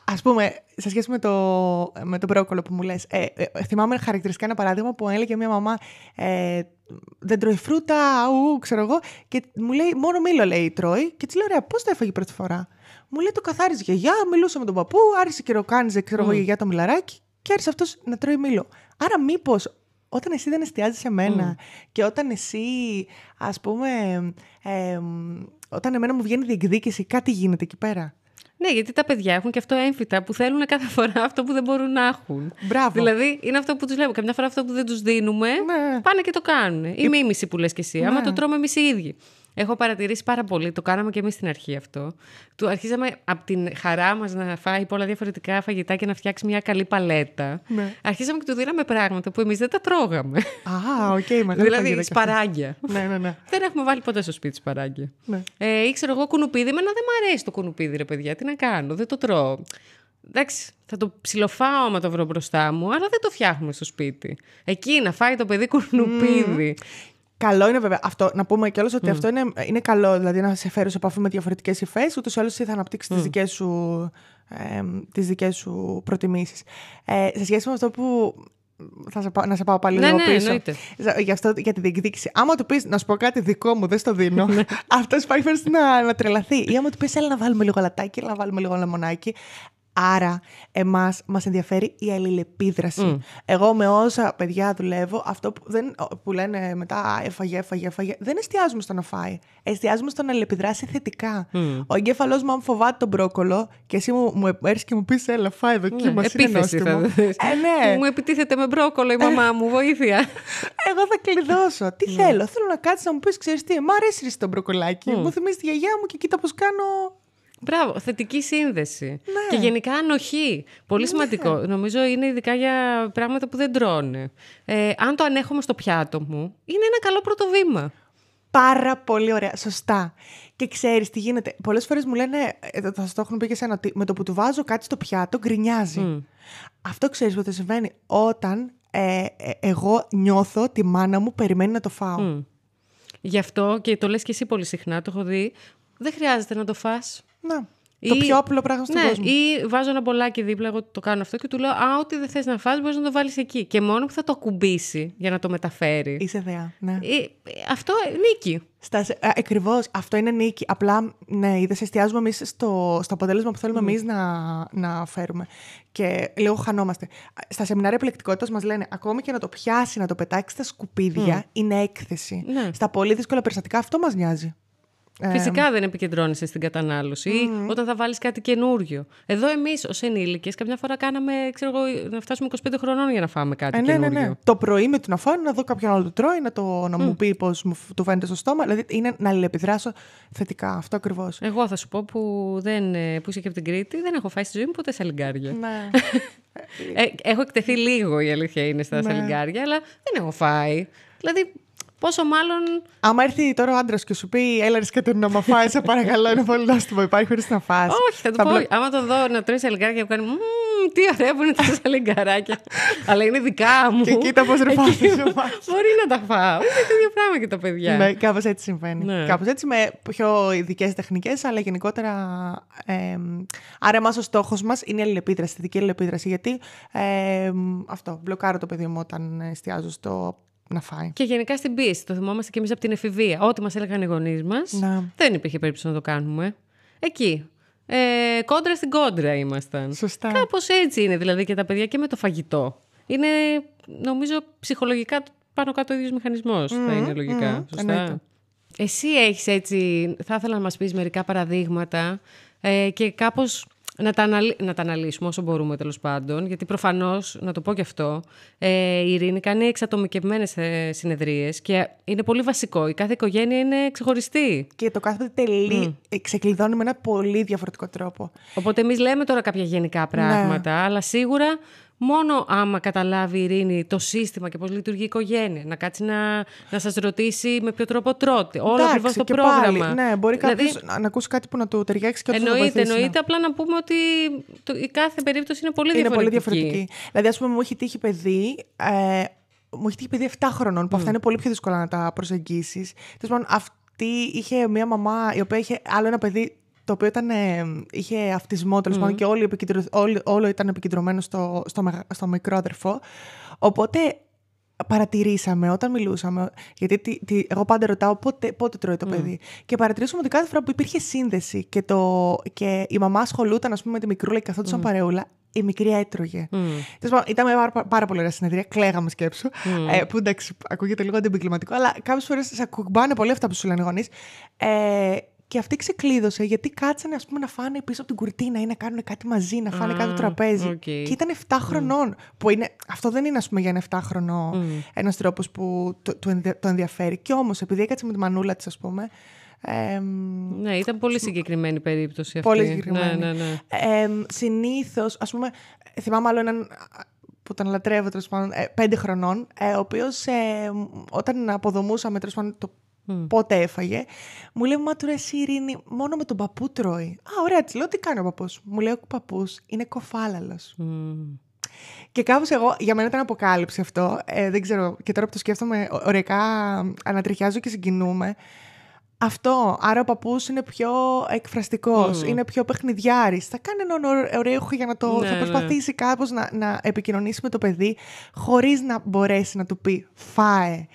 Α πούμε, σε σχέση με το, με το μπρόκολο που μου λες, ε, ε, θυμάμαι χαρακτηριστικά ένα παράδειγμα που έλεγε μια μαμά ε, δεν τρώει φρούτα, ου, ξέρω εγώ, και μου λέει μόνο μήλο λέει τρώει και της λέω ωραία, πώς το έφαγε πρώτη φορά; Μου λέει το καθάριζε η γιαγιά, μιλούσα με τον παππού, άρχισε και ροκάνιζε, ξέρω εγώ, η γιαγιά το μιλαράκι και άρχισε αυτός να τρώει μήλο. Άρα μήπως όταν εσύ δεν εστιάζεις σε μένα και όταν εσύ, ας πούμε, ε, όταν εμένα μου βγαίνει διεκδίκηση, κάτι γίνεται εκεί πέρα; Ναι, γιατί τα παιδιά έχουν και αυτό έμφυτα που θέλουν κάθε φορά αυτό που δεν μπορούν να έχουν. Μπράβο. Δηλαδή είναι αυτό που τους λέμε. Καμιά φορά αυτό που δεν τους δίνουμε, Ναι. πάνε και το κάνουν. Η μίμηση που λες και εσύ. Άμα το τρώμε εμείς οι ίδιοι. Έχω παρατηρήσει πάρα πολύ, το κάναμε και εμείς στην αρχή αυτό. Του αρχίζαμε από την χαρά μας να φάει πολλά διαφορετικά φαγητά και να φτιάξει μια καλή παλέτα. Ναι. Αρχίζαμε και του δίναμε πράγματα που εμείς δεν τα τρώγαμε. Α, οκ, μεγάλη παγίδα δηλαδή κι αυτό. σπαράγγια. Ναι, ναι, ναι. Δεν έχουμε βάλει ποτέ στο σπίτι σπαράγγια. Ναι. Ε, ή ξέρω εγώ κουνουπίδι. Εμένα δεν μου αρέσει το κουνουπίδι, ρε παιδιά. Τι να κάνω, δεν το τρώω. Εντάξει, θα το ψιλοφάω άμα το βρω μπροστά μου, αλλά δεν το φτιάχνουμε στο σπίτι. Εκεί να φάει το παιδί κουνουπίδι. Καλό είναι βέβαια αυτό. Να πούμε κιόλας ότι αυτό είναι, είναι καλό, δηλαδή να σε φέρει σε επαφή με διαφορετικές υφές. Ούτως ή άλλως εσύ θα αναπτύξεις τις δικές σου, ε, τις δικές σου προτιμήσεις. Ε, σε σχέση με αυτό που. Θα σε, πάω- να σε πάω πάλι Ναι, λίγο ναι, πίσω. εννοείται. Για, για αυτό, για τη διεκδίκηση. Άμα του πεις να σου πω κάτι δικό μου, δεν στο δίνω. Ναι. αυτός πάει φέρει να, να τρελαθεί. Ή άμα του πεις, έλα να βάλουμε λίγο λατάκι, έλα να βάλουμε λίγο λεμονάκι. Άρα, εμάς μας ενδιαφέρει η αλληλεπίδραση. Εγώ με όσα παιδιά δουλεύω, αυτό που, δεν, που λένε μετά έφαγε, έφαγε, έφαγε, δεν εστιάζουμε στο να φάει. Εστιάζουμε στο να αλληλεπιδράσει θετικά. Ο εγκέφαλός μου, αν φοβάται τον μπρόκολο και εσύ μου, μου έρθει και μου πεις, Έλα, φάει εδώ, ναι, είναι νόστιμο. Ε, ναι. Μου επιτίθεται με μπρόκολο η μαμά μου, βοήθεια. Εγώ θα κλειδώσω. Τι ναι. θέλω, θέλω να κάτσεις να μου πεις, ξέρεις τι, μ' αρέσει το μπροκολάκι. Μου θυμίζει τη γιαγιά μου και κοίτα πώς κάνω Μπράβο, θετική σύνδεση. Ναι. Και γενικά ανοχή. Πολύ ναι. σημαντικό. Νομίζω είναι ειδικά για πράγματα που δεν τρώνε. Ε, αν το ανέχομαι στο πιάτο μου, είναι ένα καλό πρώτο βήμα. Πάρα πολύ ωραία. Σωστά. Και ξέρεις τι γίνεται. Πολλές φορές μου λένε, ε, θα σας το έχουν πει και εσένα, ότι με το που του βάζω κάτι στο πιάτο, γκρινιάζει. Αυτό ξέρεις πότε συμβαίνει. Όταν ε, ε, εγώ νιώθω τη μάνα μου περιμένει να το φάω. Γι' αυτό και το λες και εσύ πολύ συχνά, το έχω δει, δεν χρειάζεται να το φας. Να. Ή... Το πιο απλό πράγμα στον ναι, κόσμο. Ή βάζω ένα μπολάκι δίπλα, εγώ το κάνω αυτό και του λέω Α, ό,τι δεν θες να φας, μπορείς να το βάλεις εκεί. Και μόνο που θα το ακουμπήσει για να το μεταφέρει. Είσαι θεά. Ναι. Ή, αυτό νίκη. Ακριβώς. Αυτό είναι νίκη. Απλά, ναι, είδε, εστιάζουμε εμείς στο, στο αποτέλεσμα που θέλουμε mm. εμείς να, να φέρουμε. Και λίγο χανόμαστε. Στα σεμινάρια επιλεκτικότητας μας λένε ακόμη και να το πιάσει, να το πετάξει στα σκουπίδια είναι έκθεση. Ναι. Στα πολύ δύσκολα περιστατικά αυτό μας νοιάζει. Φυσικά δεν επικεντρώνεσαι στην κατανάλωση ή όταν θα βάλεις κάτι καινούριο. Εδώ εμείς ως ενήλικες, καμιά φορά κάναμε, ξέρω εγώ, να φτάσουμε 25 χρονών για να φάμε κάτι ε, ναι, καινούριο. Ναι, ναι. Το πρωί με το να φάω, να δω κάποιον άλλο το τρώει, να, το, να μου πει πώς του φαίνεται στο στόμα. Δηλαδή είναι να αλληλεπιδράσω θετικά. Αυτό ακριβώς. Εγώ θα σου πω που, δεν, ε, που είσαι και από την Κρήτη, δεν έχω φάει στη ζωή μου ποτέ σαλιγκάρια. Ναι. ε, έχω εκτεθεί λίγο η αλήθεια είναι στα ναι. σαλιγκάρια, αλλά δεν έχω φάει. Δηλαδή Πόσο μάλλον. Άμα έρθει τώρα ο άντρας και σου πει, Έλα, και τον να φάει, σε παρακαλώ, είναι πολύ νόστιμο. Υπάρχει χωρίς να φας. Όχι, θα του πω. Άμα το δω να τρώει σαλιγκάρια που κάνει. Τι ωραία που είναι τα σαλιγκαράκια. Αλλά είναι δικά μου. Και κοίτα πώς ρεφάζει. Μπορεί να τα φάω. Είναι το ίδιο πράγμα και τα παιδιά. Ναι, κάπως έτσι συμβαίνει. Ναι. Κάπως έτσι με πιο ειδικές τεχνικές, αλλά γενικότερα. Ε, άρα, εμάς ο στόχος μας είναι η αλληλεπίδραση, η δική αλληλεπίδραση. Γιατί ε, αυτό, μπλοκάρω το παιδί μου όταν εστιάζω στο να φάει. Και γενικά στην πίεση. Το θυμόμαστε και εμείς από την εφηβεία. Ό,τι μας έλεγαν οι γονείς μας, δεν υπήρχε περίπτωση να το κάνουμε. Εκεί. Ε, κόντρα στην κόντρα ήμασταν. Σωστά. Κάπως έτσι είναι δηλαδή και τα παιδιά και με το φαγητό. Είναι, νομίζω, ψυχολογικά πάνω κάτω ο ίδιος μηχανισμός. Θα είναι λογικά. Σωστά. Εσύ έχεις έτσι. Θα ήθελα να μας πεις μερικά παραδείγματα ε, και κάπως να τα, να τα αναλύσουμε όσο μπορούμε τέλος πάντων. Γιατί προφανώς, να το πω και αυτό, ε, η Ειρήνη κάνει εξατομικευμένες ε, συνεδρίες και είναι πολύ βασικό. Η κάθε οικογένεια είναι ξεχωριστή. Και το κάθε τελεί mm. ξεκλειδώνει με ένα πολύ διαφορετικό τρόπο. Οπότε εμείς λέμε τώρα κάποια γενικά πράγματα, ναι. αλλά σίγουρα Μόνο άμα καταλάβει η Ειρήνη το σύστημα και πώς λειτουργεί η οικογένεια. Να κάτσει να, να σας ρωτήσει με ποιο τρόπο τρώτε. Όλο ακριβώς το πρόγραμμα. Πάλι, ναι, μπορεί δηλαδή, κάποιος να ακούσει κάτι που να του ταιριάξει και να Εννοείται, εννοείται. Απλά να πούμε ότι το, η κάθε περίπτωση είναι πολύ είναι διαφορετική. Πολύ διαφορετική. Δηλαδή, ας πούμε, μου έχει τύχει παιδί. Ε, μου έχει τύχει παιδί 7 χρονών, που mm. αυτά είναι πολύ πιο δύσκολα να τα προσεγγίσεις. Τέλος πάντων, αυτή είχε μια μαμά η οποία είχε άλλο ένα παιδί το οποίο ήταν, ε, είχε αυτισμό τέλος mm. πάντων και όλοι όλο ήταν επικεντρωμένο στο, στο, στο μικρό αδερφό. Οπότε παρατηρήσαμε όταν μιλούσαμε, γιατί τι, τι, εγώ πάντα ρωτάω πότε, πότε τρώει το παιδί. Και παρατηρήσαμε ότι κάθε φορά που υπήρχε σύνδεση και, το, και η μαμά ασχολούταν ας πούμε, με τη μικρούλα και καθόντουσαν mm. παρεούλα, η μικρή έτρωγε. Mm. ήταν πάρα, πάρα πολύ ωραία συνεδρία, κλαίγαμε σκέψου. Mm. Ε, που εντάξει, ακούγεται λίγο αντιεπικλιματικό, αλλά κάποιες φορές σε ακουμπάνε πολύ αυτά που σου λένε οι γονείς. Ε, και αυτή ξεκλείδωσε γιατί κάτσανε ας πούμε, να φάνε πίσω από την κουρτίνα ή να κάνουν κάτι μαζί, να φάνε κάτι τραπέζι. Okay. Και ήταν 7 χρονών. Που είναι, αυτό δεν είναι ας πούμε, για ένα 7 χρονό mm. ένας τρόπος που το, το, το ενδιαφέρει. Και όμως, επειδή έκατσε με τη μανούλα της, ας πούμε. Ε, ναι, ήταν πολύ συγκεκριμένη περίπτωση αυτή. Πολύ συγκεκριμένη. Ναι, ναι, ναι. Ε, Συνήθως, ας πούμε, θυμάμαι άλλο έναν που τον λατρεύω τέλος πάντων, ε, πέντε χρονών, ε, ο οποίος ε, όταν αποδομούσαμε τέλος πάντων το Mm. Πότε έφαγε. Μου λέει, Μα τώρα εσύ Ειρήνη, μόνο με τον παππού τρώει. Α, ωραία, της λέω, τι κάνει ο παππούς. Μου λέει, Ο παππούς είναι κοφάλαλος. Mm. Και κάπως εγώ, για μένα ήταν αποκάλυψη αυτό. Ε, δεν ξέρω, και τώρα που το σκέφτομαι, ωριακά ανατριχιάζω και συγκινούμε. Αυτό. Άρα ο παππούς είναι πιο εκφραστικός, mm. είναι πιο παιχνιδιάρης. Θα κάνει έναν ωραίο για να το. Ναι, θα ναι. προσπαθήσει ναι. κάπως να, να επικοινωνήσει με το παιδί, χωρίς να μπορέσει να του πει φάε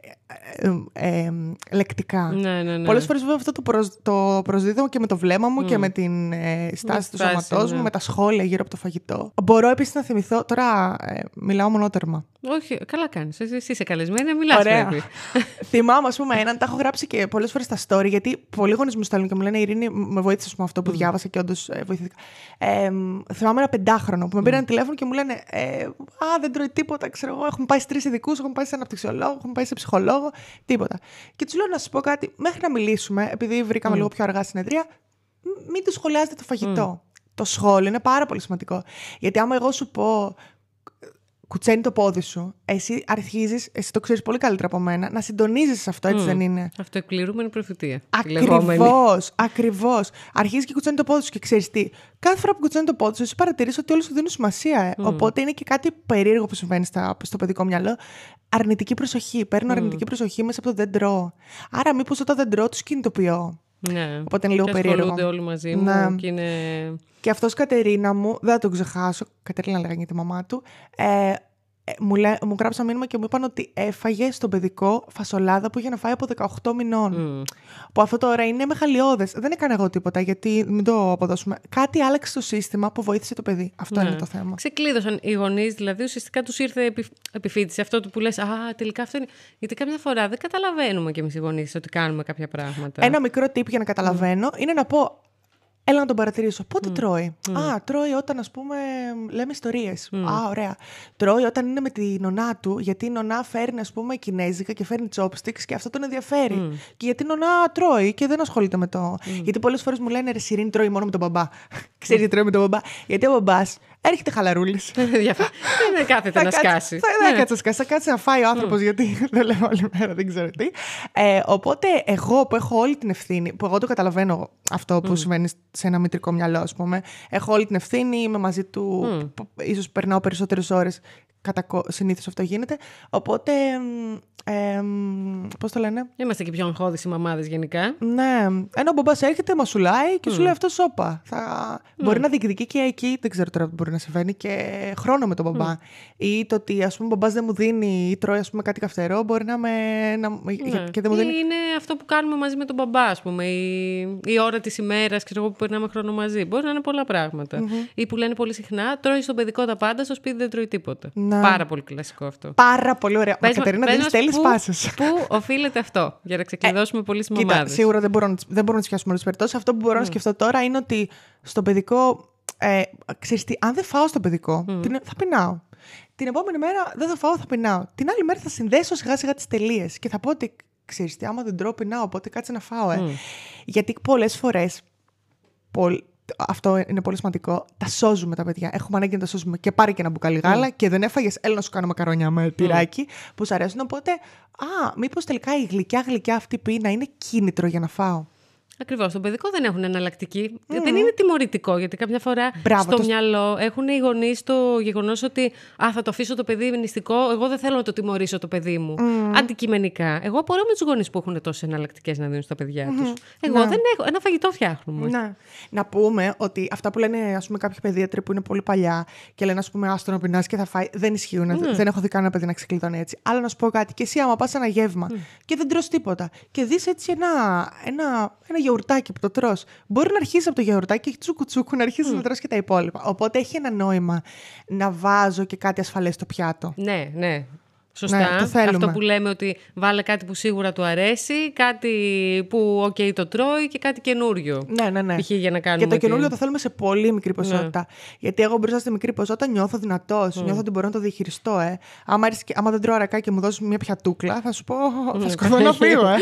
ε, ε, ε, λεκτικά. Ναι, ναι, ναι. Πολλές φορές βέβαια αυτό το, προσ, το προσδίδω και με το βλέμμα μου και με την ε, στάση του στάση, σώματός ναι. μου, με τα σχόλια γύρω από το φαγητό. Μπορώ επίσης να θυμηθώ. Τώρα ε, μιλάω μονότερμα. Όχι, καλά κάνεις. Εσύ εσύ είσαι καλεσμένη, να μιλάς. Ωραία. Θυμάμαι, ας πούμε, έναν, τα έχω γράψει και πολλές φορές στα story, γιατί πολλοί γονείς μου στέλνουν και μου λένε Ειρήνη, με βοήθησες με αυτό που διάβασα και όντως ε, βοηθήθηκα. Ε, μ, θυμάμαι ένα πεντάχρονο που με πήραν τηλέφωνο και μου λένε ε, Α, δεν τρώει τίποτα, ξέρω εγώ. Έχουμε πάει σε τρεις ειδικούς, έχουμε πάει σε αναπτυξιολόγο, έχουμε πάει σε ψυχολόγο, τίποτα. Και τους λέω να σας πω κάτι, μέχρι να μιλήσουμε, επειδή βρήκαμε λίγο πιο αργά συνεδρία, μ- μην του σχολιάζετε το φαγητό. Το σχόλιο είναι πάρα πολύ σημαντικό. Γιατί άμα εγώ σου πω κουτσένει το πόδι σου, εσύ αρχίζεις, εσύ το ξέρεις πολύ καλύτερα από μένα, να συντονίζεις αυτό, έτσι δεν είναι; Αυτοεκπληρούμενη προφητεία. τη λεγόμενη. Ακριβώς, ακριβώς. Αρχίζεις και κουτσένει το πόδι σου και ξέρεις τι. Κάθε φορά που κουτσένει το πόδι σου, εσύ παρατηρείς ότι όλοι σου δίνουν σημασία. Ε. Οπότε είναι και κάτι περίεργο που συμβαίνει στα, στο παιδικό μυαλό. Αρνητική προσοχή. Παίρνω αρνητική προσοχή μέσα από το δεν τρώω. Άρα, μήπως όταν δεν τρώω, τους κινητοποιώ. Ναι. Οπότε είναι λίγο και περίεργο. ασχολούνται όλοι μαζί μου Ναι. και είναι... Και αυτός Κατερίνα μου, δεν θα τον ξεχάσω. Κατερίνα λέγανε τη μαμά του. Ε, ε, μου, λέ, μου γράψαν μήνυμα και μου είπαν ότι έφαγε στον παιδικό φασολάδα που είχε να φάει από 18 μηνών. Μμ. Που αυτό τώρα είναι μεγαλειώδες. Δεν έκανα εγώ τίποτα, γιατί μην το αποδώσουμε. Κάτι άλλαξε στο σύστημα που βοήθησε το παιδί. Αυτό Ναι. είναι το θέμα. Ξεκλείδωσαν οι γονείς, δηλαδή ουσιαστικά τους ήρθε επι... επιφύτηση αυτό του που λες: Α, τελικά αυτό είναι. Γιατί καμιά φορά δεν καταλαβαίνουμε κι εμείς οι γονείς ότι κάνουμε κάποια πράγματα. Ένα μικρό tip για να καταλαβαίνω είναι να πω. Έλα να τον παρατηρήσω. Πότε τρώει; Α, τρώει όταν, ας πούμε, λέμε ιστορίες. Α, ωραία. Τρώει όταν είναι με τη νονά του, γιατί η νονά φέρνει, ας πούμε, κινέζικα και φέρνει chopsticks και αυτό τον ενδιαφέρει. Και γιατί η νονά τρώει και δεν ασχολείται με το. Γιατί πολλές φορές μου λένε ρε Σιρήνη τρώει μόνο με τον μπαμπά. Ξέρεις γιατί τρώει με τον μπαμπά; Γιατί ο μπαμπάς έρχεται χαλαρούλης. Διαφα- Δεν κάθεται να σκάσει. Θα, δεν κάτσε να σκάσει. Θα κάτσει να φάει ο άνθρωπος γιατί δεν λέω όλη μέρα, δεν ξέρω τι. Ε, οπότε εγώ που έχω όλη την ευθύνη, που εγώ το καταλαβαίνω αυτό που συμβαίνει σε ένα μητρικό μυαλό, ας πούμε. Έχω όλη την ευθύνη, είμαι μαζί του, mm. ίσως περνάω περισσότερες ώρες. Κατά συνήθως αυτό γίνεται. Οπότε. Ε, Πώς το λένε; Είμαστε και πιο αγχώδεις οι μαμάδες γενικά. Ναι. Ενώ ο μπαμπάς έρχεται, μα σουλάει και σου λέει αυτό σώπα. Θα... Μπορεί να διεκδικεί και εκεί, δεν ξέρω τώρα τι μπορεί να συμβαίνει, και χρόνο με τον μπαμπά. Ή το ότι ας πούμε ο μπαμπάς δεν μου δίνει ή τρώει ας πούμε, κάτι καυτερό, μπορεί να με. Να... Ναι. Και δεν μου δίνει. Ή είναι αυτό που κάνουμε μαζί με τον μπαμπά, ας πούμε. Η, η ώρα της ημέρας, ξέρω εγώ, που περνάμε χρόνο μαζί. Μπορεί να είναι πολλά πράγματα. Ή που λένε πολύ συχνά, τρώει στον παιδικό τα πάντα, στο σπίτι δεν τρώει τίποτα. Ναι. Πάρα πολύ κλασικό αυτό. Πάρα πολύ ωραία. Μα Πες μα- Κατερίνα, πες δίνεις μας τέλειε πού- πάσει. Πού οφείλεται αυτό, για να ξεκλειδώσουμε πολύ στις Κοίτα, μαμάδες; σίγουρα δεν μπορώ, να τις- δεν μπορώ να τις πιάσουμε όλες τις περιπτώσεις. Αυτό που μπορώ να σκεφτώ τώρα είναι ότι στο παιδικό. Ε, ξέρεις τι, αν δεν φάω στο παιδικό, την, θα πεινάω. Την επόμενη μέρα δεν θα φάω, θα πεινάω. Την άλλη μέρα θα συνδέσω σιγά σιγά τις τελείες και θα πω ότι ξέρεις τι, άμα δεν τρώω, πεινάω. Οπότε κάτσε να φάω, ε. Γιατί πολλές φορές. Αυτό είναι πολύ σημαντικό. Τα σώζουμε τα παιδιά. Έχουμε ανάγκη να τα σώζουμε. Και πάρει και ένα μπουκάλι γάλα και δεν έφαγες. Έλα να σου κάνω μακαρόνια με τυράκι που σου αρέσουν. Οπότε, α, μήπως τελικά η γλυκιά γλυκιά αυτή πείνα είναι κίνητρο για να φάω; Ακριβώς. Στο παιδικό δεν έχουν εναλλακτική. Δεν είναι τιμωρητικό, γιατί κάποια φορά Μπράβο, στο το- μυαλό έχουν οι γονείς το γεγονός ότι Α, θα το αφήσω το παιδί νηστικό, εγώ δεν θέλω να το τιμωρήσω το παιδί μου. Αντικειμενικά. Εγώ απορώ με τους γονείς που έχουν τόσες εναλλακτικές να δίνουν στα παιδιά τους. Εγώ δεν έχω. Ένα φαγητό φτιάχνουμε. Ναι. Να πούμε ότι αυτά που λένε ας πούμε, κάποιοι παιδίατροι που είναι πολύ παλιά και λένε ας πούμε άστο να πεινάσει και θα φάει, δεν ισχύουν. Δεν έχω δει κανένα παιδί να ξεκλειδώνει έτσι. Αλλά να σου πω κάτι, και εσύ άμα πας ένα γεύμα και δεν τρως τίποτα και δεις έτσι ένα, ένα, ένα γιαουρτάκι που το τρως, μπορεί να αρχίσει από το γιαουρτάκι και τσούκου τσούκου να αρχίσει να τρως και τα υπόλοιπα. Οπότε έχει ένα νόημα να βάζω και κάτι ασφαλές στο πιάτο. Ναι, ναι. Σωστά. Ναι, το θέλουμε. Αυτό που λέμε ότι βάλε κάτι που σίγουρα του αρέσει, κάτι που οκ το τρώει και κάτι καινούριο. Ναι, ναι, ναι. Π.χ. για να κάνουμε Και το ότι- καινούριο το θέλουμε σε πολύ μικρή ποσότητα. Γιατί εγώ μπροστά στη μικρή ποσότητα νιώθω δυνατός. Νιώθω ότι μπορώ να το διαχειριστώ, ε. Άμα, άρεσε και- άμα δεν τρώω αρακά και μου δώσεις μια πιατούκλα, θα σου πω. Θα σκοτώ να φύγω, ε.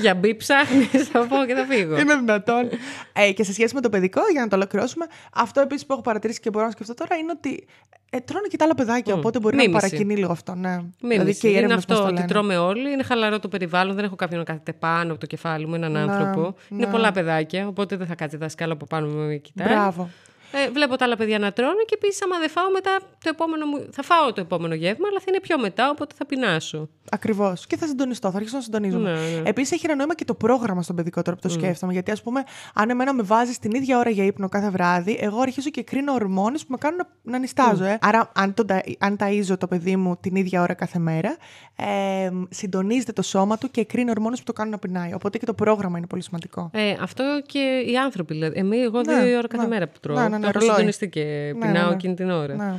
Για μπει ψάχνεις, θα πω και θα φύγω. Είναι δυνατόν. ε, και σε σχέση με το παιδικό, για να το ολοκληρώσουμε, αυτό επίσης που έχω παρατηρήσει και μπορώ να σκεφτώ τώρα είναι ότι ε, τρώνε και τα άλλα παιδάκια. Οπότε μπορεί Μίμηση. να παρακινεί λίγο αυτό. Ναι. Μίμηση. και οι είναι έρευνες πώς αυτό το ότι λένε. τρώμε όλοι, είναι χαλαρό το περιβάλλον, δεν έχω κάποιον να κάθεται πάνω από το κεφάλι μου, έναν άνθρωπο. Είναι ναι. πολλά παιδάκια, οπότε δεν θα κάτσει δασκάλα από πάνω μου με κοιτάει. Μπράβο. Ε, βλέπω τα άλλα παιδιά να τρώνε και επίσης, άμα δεν φάω μετά το επόμενο μου. Θα φάω το επόμενο γεύμα, αλλά θα είναι πιο μετά, οπότε θα πεινάσω. Ακριβώς. Και θα συντονιστώ, θα αρχίσω να συντονίζομαι. Ναι, ναι. Επίσης, έχει ένα νόημα και το πρόγραμμα στον παιδικό τώρα που το σκέφτομαι. Γιατί, ας πούμε, αν εμένα με βάζει την ίδια ώρα για ύπνο κάθε βράδυ, εγώ αρχίζω και κρίνω ορμόνες που με κάνουν να, να νιστάζω. Ε. Άρα, αν, το, τα- αν ταΐζω το παιδί μου την ίδια ώρα κάθε μέρα, ε, συντονίζεται το σώμα του και κρίνει ορμόνες που το κάνουν να πεινάει. Οπότε και το πρόγραμμα είναι πολύ σημαντικό. Ε, αυτό και οι άνθρωποι. Δηλαδή. Εμείς, εγώ Ναι, δύο ώρα κάθε ναι. μέρα που τρώω. Ναι, ναι, ναι, το έχω ρολόι. συντονιστεί και Ναι, πεινάω ναι. εκείνη την ώρα. Ναι.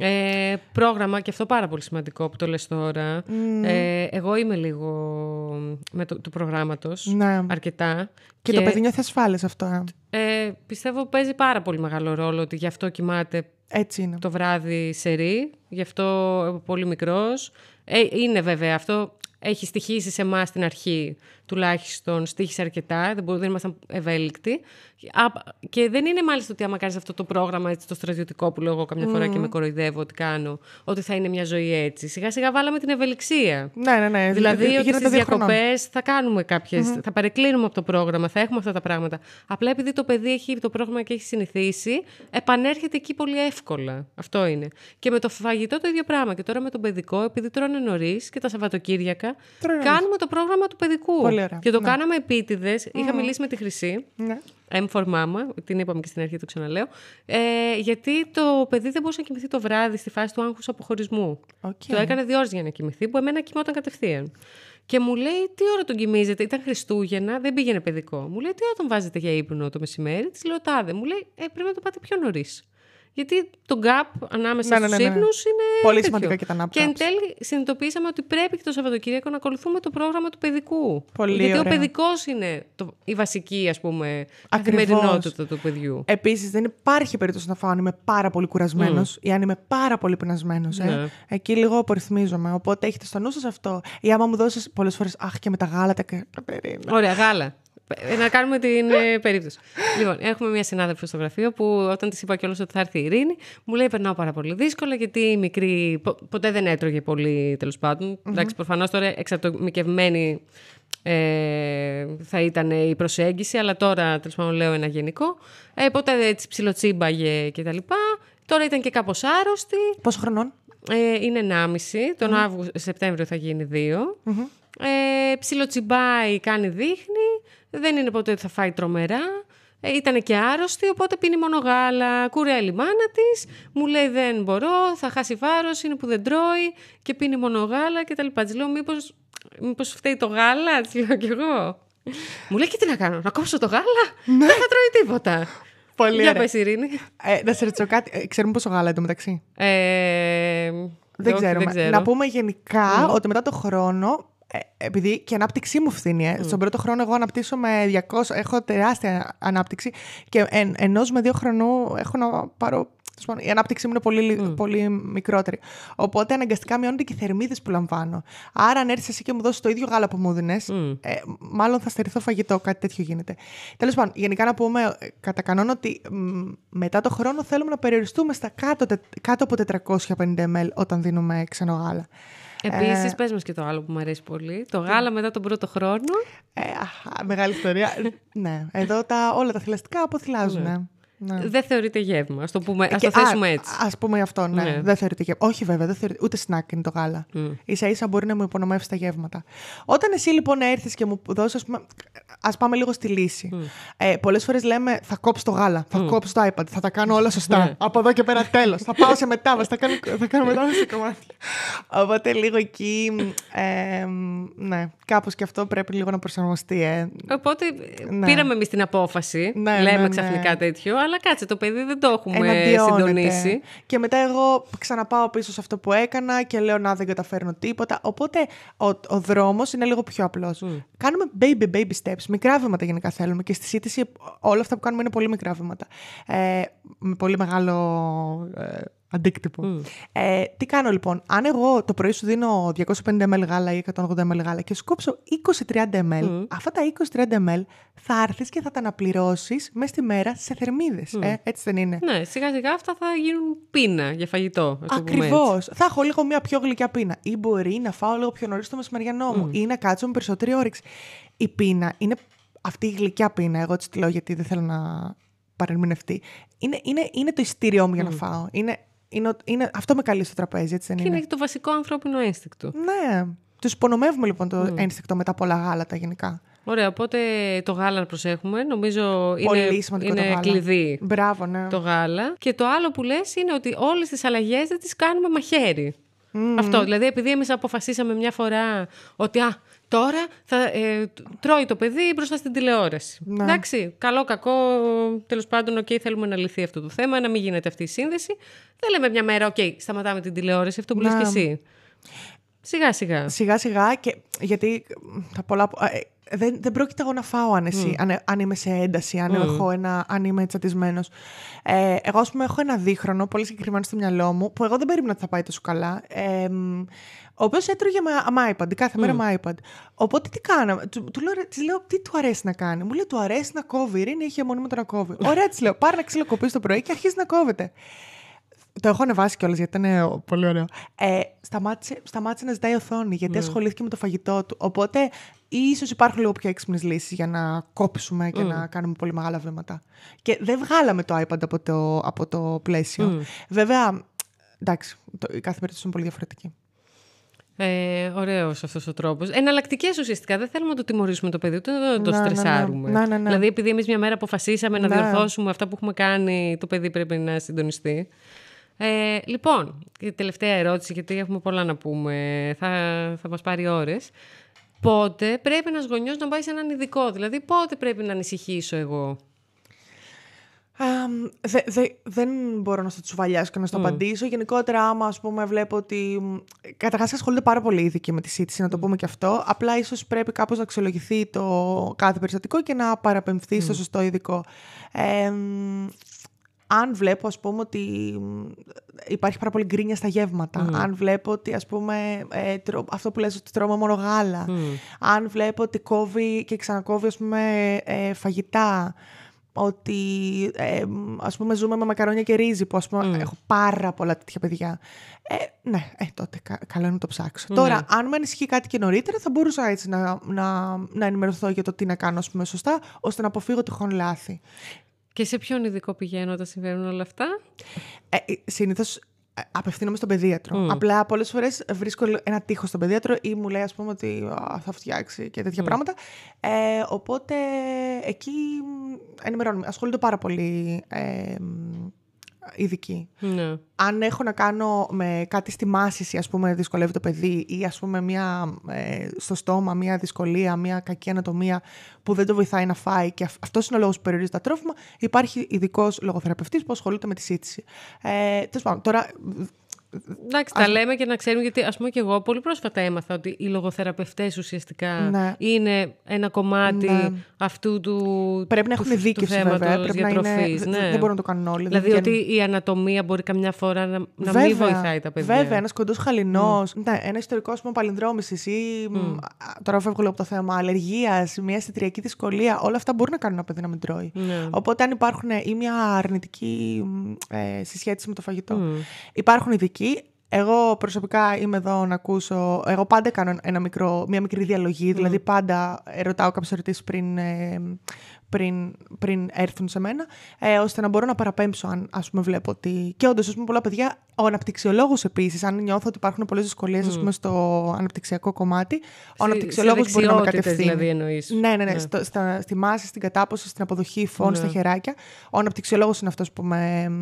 Ε, πρόγραμμα και αυτό πάρα πολύ σημαντικό που το λες τώρα. Ε, εγώ είμαι λίγο με το, του προγράμματος Ναι. αρκετά. Και, το παιδί νιώθει ασφάλεια αυτό. Ε. ε, πιστεύω παίζει πάρα πολύ μεγάλο ρόλο ότι γι' αυτό κοιμάται Έτσι είναι. το βράδυ σε ρί, γι' αυτό από πολύ μικρός. Ε, είναι βέβαια αυτό, έχει στοιχήσει σε εμάς στην αρχή τουλάχιστον, στήχησε αρκετά, δεν, μπορούμε, δεν ήμασταν ευέλικτοι. Α, και δεν είναι μάλιστα ότι άμα κάνεις αυτό το πρόγραμμα έτσι, το στρατιωτικό που λέω εγώ καμιά φορά και με κοροϊδεύω ότι κάνω, ότι θα είναι μια ζωή έτσι. Σιγά σιγά βάλαμε την ευελιξία. Ναι, ναι, ναι. Δηλαδή ότι γίνεται στις δύο χρονών. διακοπές θα κάνουμε κάποιες, θα παρεκκλίνουμε από το πρόγραμμα, θα έχουμε αυτά τα πράγματα. Απλά επειδή το παιδί έχει το πρόγραμμα και έχει συνηθίσει, επανέρχεται εκεί πολύ εύκολα. Αυτό είναι. Και με το φαγητό το ίδιο πράγμα. Και τώρα με το παιδικό, επειδή τρώνε νωρίς και τα Σαββατοκύριακα, Τρώνε κάνουμε το πρόγραμμα του παιδικού. Πολύ ωραία. Και το Ναι. κάναμε επίτηδες. Είχα μιλήσει με τη Χρυσή. Ναι. M4 Mama, την είπαμε και στην αρχή, το ξαναλέω. Ε, γιατί το παιδί δεν μπορούσε να κοιμηθεί το βράδυ στη φάση του άγχους αποχωρισμού. Οκ. Το έκανε δύο ώρες για να κοιμηθεί, που εμένα κοιμόταν κατευθείαν. Και μου λέει, Τι ώρα τον κοιμίζετε, ήταν Χριστούγεννα, δεν πήγαινε παιδικό. Μου λέει, Τι ώρα τον βάζετε για ύπνο το μεσημέρι, της λέω τάδε. Μου λέει, ε, Πρέπει να το πάτε πιο νωρίς. Γιατί το gap ανάμεσα Ναι, ναι, στους ναι, ναι. ύπνους είναι Πολύ τέτοιο. σημαντικά και τα nap Και εν gaps. τέλει συνειδητοποίησαμε ότι πρέπει και το Σαββατοκύριακο να ακολουθούμε το πρόγραμμα του παιδικού. Πολύ Γιατί ωραία. ο παιδικός είναι το, η βασική, ας πούμε, Ακριβώς. καθημερινότητα του παιδιού. Επίσης, δεν υπάρχει περίπτωση να φάω αν είμαι πάρα πολύ κουρασμένος ή αν είμαι πάρα πολύ πεινασμένος. Ε. Ναι. Εκεί λίγο απορριθμίζομαι. Οπότε έχετε στο νου σας αυτό. Ή άμα μου δώσεις πολλές φορές, Αχ, και με τα γάλατα. Και... Κατερίνα. Ωραία, γάλα. Ε, Να κάνουμε την ε, περίπτωση. λοιπόν, έχουμε μια συνάδελφο στο γραφείο που όταν της είπα κιόλας ότι θα έρθει η Ειρήνη, μου λέει: Περνάω πάρα πολύ δύσκολα γιατί η μικρή πο- ποτέ δεν έτρωγε πολύ τέλος πάντων. Εντάξει, προφανώς τώρα εξατομικευμένη ε, θα ήταν η προσέγγιση, αλλά τώρα τέλος πάντων λέω ένα γενικό. Ε, ποτέ έτσι ψιλοτσίμπαγε κτλ. Τώρα ήταν και κάπως άρρωστη. Πόσο χρονών; Ε, είναι 1,5. Τον Αύγουστο, Σεπτέμβριο θα γίνει 2. Ε, ψιλοτσιμπάει, κάνει δείχνει. Δεν είναι ποτέ ότι θα φάει τρομερά. Ε, ήταν και άρρωστη, οπότε πίνει μόνο γάλα. Κουρέλει η μάνα της. Μου λέει δεν μπορώ, θα χάσει βάρος, είναι που δεν τρώει και πίνει μόνο γάλα κτλ. Της λέω μήπως μήπως φταίει το γάλα, της λέω κι εγώ. Μου λέει και τι να κάνω, να κόψω το γάλα; Δεν θα τρώει τίποτα. Πολύ Για ωραία. πες Ειρήνη. Ε, να σε ρωτήσω κάτι. Ε, ξέρουμε πόσο γάλα εντωμεταξύ. Ε, Δεν όχι, ξέρουμε. Να πούμε γενικά ότι μετά το χρόνο. Ε, επειδή και η ανάπτυξή μου φθήνει. Ε. Στον πρώτο χρόνο, εγώ αναπτύσσω με 200. Έχω τεράστια ανάπτυξη. Και εν, ενός με δύο χρονού έχω να πάρω. τέλος πάντων, Η ανάπτυξή μου είναι πολύ, λι- πολύ μικρότερη. Οπότε αναγκαστικά μειώνονται και οι θερμίδες που λαμβάνω. Άρα, αν έρθεις εσύ και μου δώσεις το ίδιο γάλα που μου δίνες, ε, μάλλον θα στερηθώ φαγητό. Κάτι τέτοιο γίνεται. Τέλος πάντων, γενικά να πούμε ε, κατά κανόνα ότι μ, μετά το χρόνο θέλουμε να περιοριστούμε στα κάτω, τε- κάτω από 450 ml όταν δίνουμε ξένο γάλα. Επίσης, Ε, πες μας και το άλλο που μου αρέσει πολύ. Το γάλα μετά τον πρώτο χρόνο. Ε, αχ, μεγάλη ιστορία. ναι, εδώ τα, όλα τα θηλαστικά αποθυλάζουν. Ναι. Ναι. Δεν θεωρείται γεύμα. Α το, πούμε, ας Και- το θέσουμε α, έτσι. Ας πούμε αυτό, ναι. Ναι. Δεν θεωρείται γεύμα. Όχι βέβαια, δεν θεωρείται, ούτε σνακ είναι το γάλα. Mm. Ίσα ίσα μπορεί να μου υπονομεύσει τα γεύματα. Όταν εσύ λοιπόν έρθεις και μου δώσεις, ας πούμε, ας πάμε λίγο στη λύση. Ε, πολλές φορές λέμε θα κόψω το γάλα, θα κόψω το iPad, θα τα κάνω όλα σωστά. Ναι. Από εδώ και πέρα τέλος. θα πάω σε μετάβαση, θα κάνω, θα κάνω μετάβαση σε κομμάτια. Οπότε λίγο εκεί, ε, ναι, κάπως και αυτό πρέπει λίγο να προσαρμοστεί. Ε. Οπότε Ναι. πήραμε εμείς την απόφαση. Ναι, λέμε ναι, ναι. ξαφνικά τέτοιο. Αλλά κάτσε, το παιδί δεν το έχουμε εναντιώνεται. συντονίσει. Και μετά εγώ ξαναπάω πίσω σε αυτό που έκανα και λέω να δεν καταφέρνω τίποτα. Οπότε ο, ο δρόμος είναι λίγο πιο απλός. Κάνουμε baby baby steps. Μικρά βήματα γενικά θέλουμε. Και στη σύντηση όλα αυτά που κάνουμε είναι πολύ μικρά βήματα. Ε, με πολύ μεγάλο ε, αντίκτυπο. Ε, τι κάνω λοιπόν; Αν εγώ το πρωί σου δίνω 250 ml γάλα ή 180 ml γάλα και σου κόψω 20-30 ml, αυτά τα 20-30 ml θα έρθεις και θα τα αναπληρώσεις μέσα στη μέρα σε θερμίδες. Ε, έτσι δεν είναι; Ναι, σιγά σιγά αυτά θα γίνουν πείνα για φαγητό. ας το πούμε έτσι. Ακριβώ. Θα έχω λίγο μια πιο γλυκιά πείνα. Ή μπορεί να φάω λίγο πιο νωρίς το μεσημεριανό μου. Ή να κάτσω με περισσότερη όρεξη. Η πείνα είναι αυτή η γλυκιά πείνα. Εγώ έτσι τη λέω γιατί δεν θέλω να παρερμηνευτεί. είναι, είναι, είναι το ειστήριό μου για να φάω. Είναι, είναι, είναι, αυτό με καλεί στο τραπέζι, έτσι δεν Και είναι. είναι; και το βασικό ανθρώπινο ένστικτο. Ναι. Τους υπονομεύουμε λοιπόν το ένστικτο με τα πολλά γάλατα γενικά. Ωραία, οπότε το γάλα να προσέχουμε. Νομίζω Πολύ είναι, σημαντικό το είναι γάλα. κλειδί Μπράβο, ναι. το γάλα. Και το άλλο που λες είναι ότι όλες τις αλλαγές δεν τις κάνουμε μαχαίρι. Αυτό, δηλαδή επειδή εμείς αποφασίσαμε μια φορά ότι α, τώρα θα ε, τρώει το παιδί μπροστά στην τηλεόραση. Ναι. Εντάξει, καλό, κακό, τέλος πάντων, οκ, θέλουμε να λυθεί αυτό το θέμα, να μην γίνεται αυτή η σύνδεση. Δεν λέμε μια μέρα, οκ, σταματάμε την τηλεόραση, αυτό που λες Ναι. και εσύ. Σιγά σιγά. Σιγά σιγά και γιατί τα πολλά. ε, δεν, δεν πρόκειται εγώ να φάω αν, εσύ, αν, αν είμαι σε ένταση, αν, έχω ένα, αν είμαι τσατισμένος. Ε, εγώ, ας πούμε, έχω ένα δίχρονο πολύ συγκεκριμένο στο μυαλό μου που εγώ δεν περίμενα ότι θα πάει τόσο καλά. Ε, μ, ο οποίος έτρωγε με, με iPad, κάθε μέρα με iPad. Οπότε τι κάναμε. Του, του λέω, της λέω, τι του αρέσει να κάνει. Μου λέει, του αρέσει να κόβει. Η Ειρήνη έχει αιμονή με το να κόβει. Ωραία, της λέω, πάρε ένα ξύλο κοπεί το πρωί και αρχίζει να κόβεται. Το έχω ανεβάσει κιόλας γιατί ήταν ε, πολύ ωραίο. Ε, σταμάτησε, σταμάτησε να ζητάει οθόνη γιατί ασχολήθηκε με το φαγητό του. Οπότε ίσως υπάρχουν λίγο πιο έξυπνες λύσεις για να κόψουμε και να κάνουμε πολύ μεγάλα βήματα. Και δεν βγάλαμε το iPad από το, από το πλαίσιο. Βέβαια, εντάξει, το, η κάθε περίπτωση είναι πολύ διαφορετική. Ε, Ωραίος αυτός ο τρόπος. Εναλλακτικές ουσιαστικά. Δεν θέλουμε να το τιμωρήσουμε το παιδί, ούτε να το Ναι, ναι, ναι. στρεσάρουμε. Ναι, ναι, ναι. Δηλαδή, επειδή εμείς μια μέρα αποφασίσαμε να Ναι. διορθώσουμε αυτά που έχουμε κάνει, το παιδί πρέπει να συντονιστεί. Ε, λοιπόν, η τελευταία ερώτηση, γιατί έχουμε πολλά να πούμε, θα, θα μας πάρει ώρες. Πότε πρέπει ένας γονιός να πάει σε έναν ειδικό, δηλαδή πότε πρέπει να ανησυχήσω εγώ; Αμ, δε- δε- δεν μπορώ να στο τσουβαλιάσω και να στο απαντήσω. Γενικότερα, άμα ας πούμε, βλέπω ότι. Καταρχάς, ασχολούνται πάρα πολύ οι ειδικοί με τη σύντηση, να το πούμε και αυτό. Απλά ίσως πρέπει κάπως να αξιολογηθεί το κάθε περιστατικό και να παραπεμφθεί στο σωστό ειδικό. Ε, μ, αν βλέπω, ας πούμε, ότι μ, υπάρχει πάρα πολύ γκρίνια στα γεύματα, αν βλέπω ότι, ας πούμε, ε, τρώ- αυτό που λες ότι τρώμε μόνο γάλα, αν βλέπω ότι κόβει και ξανακόβει, ας πούμε, ε, φαγητά, ότι ε, μ, ας πούμε ζούμε με μακαρόνια και ρύζι που ας πούμε έχω πάρα πολλά τέτοια παιδιά. Ε, ναι, ε, τότε κα- καλό είναι να το ψάξω. Τώρα, αν με ανησυχεί κάτι και νωρίτερα θα μπορούσα έτσι να, να, να ενημερωθώ για το τι να κάνω ας πούμε, σωστά ώστε να αποφύγω τυχόν λάθη. Και σε ποιον ειδικό πηγαίνω όταν συμβαίνουν όλα αυτά; Ε, Συνήθως απευθύνομαι στον παιδίατρο. Απλά πολλές φορές βρίσκω ένα τείχος στον παιδίατρο ή μου λέει, ας πούμε, ότι «Α, θα φτιάξει και τέτοια πράγματα. Ε, οπότε εκεί μ, ενημερώνουμε. Ασχολούνται πάρα πολύ ε, μ, ειδικοί. Ναι. Αν έχω να κάνω με κάτι στη μάσηση, ας πούμε, δυσκολεύει το παιδί ή ας πούμε μια, ε, στο στόμα μια δυσκολία, μια κακή ανατομία που δεν το βοηθάει να φάει και αυ- αυτός είναι ο λόγος που περιορίζει τα τρόφιμα, υπάρχει ειδικός λογοθεραπευτής που ασχολείται με τη σύντηση. Ε, τέλος πάντων, τώρα Εντάξει, τα λέμε και να ξέρουμε, γιατί ας πούμε και εγώ πολύ πρόσφατα έμαθα ότι οι λογοθεραπευτές ουσιαστικά Ναι. είναι ένα κομμάτι Ναι. αυτού του. πρέπει να του- έχουν του δίκευση θέματος βέβαια. Πρέπει να είναι, διατροφής, δεν- ναι. δεν μπορούν να το κάνουν όλοι. δεν Δηλαδή βγαίνουν. ότι η ανατομία μπορεί καμιά φορά να, να μην Βέβαια, βοηθάει τα παιδιά. Βέβαια, ένας κοντός χαλινός, ναι, ένα ιστορικό παλινδρόμησης ή. μ, α, Τώρα φεύγω λίγο από το θέμα. Αλλεργίας, μια αισθητριακή δυσκολία. Όλα αυτά μπορούν να κάνουν ένα παιδί να μην τρώει. Ναι. Οπότε, αν υπάρχουν ή μια αρνητική μ, ε, συσχέτιση με το φαγητό. Υπάρχουν ειδικοί. Εγώ προσωπικά είμαι εδώ να ακούσω. Εγώ πάντα κάνω ένα μικρό, μια μικρή διαλογή. Δηλαδή, πάντα ρωτάω κάποιες ερωτήσεις πριν, ε, πριν, πριν έρθουν σε μένα, ε, ώστε να μπορώ να παραπέμψω αν ας πούμε, βλέπω ότι. Και όντως, πολλά παιδιά, ο αναπτυξιολόγος επίσης, αν νιώθω ότι υπάρχουν πολλές δυσκολίες στο αναπτυξιακό κομμάτι, ο αναπτυξιολόγος μπορεί να με δεξιότητες κατευθύνει. δηλαδή εννοείς. Ναι, ναι, ναι. Στο, στα, στη μάση, στην κατάποση, στην αποδοχή υφών, στα χεράκια. Ο αναπτυξιολόγος είναι αυτός που με,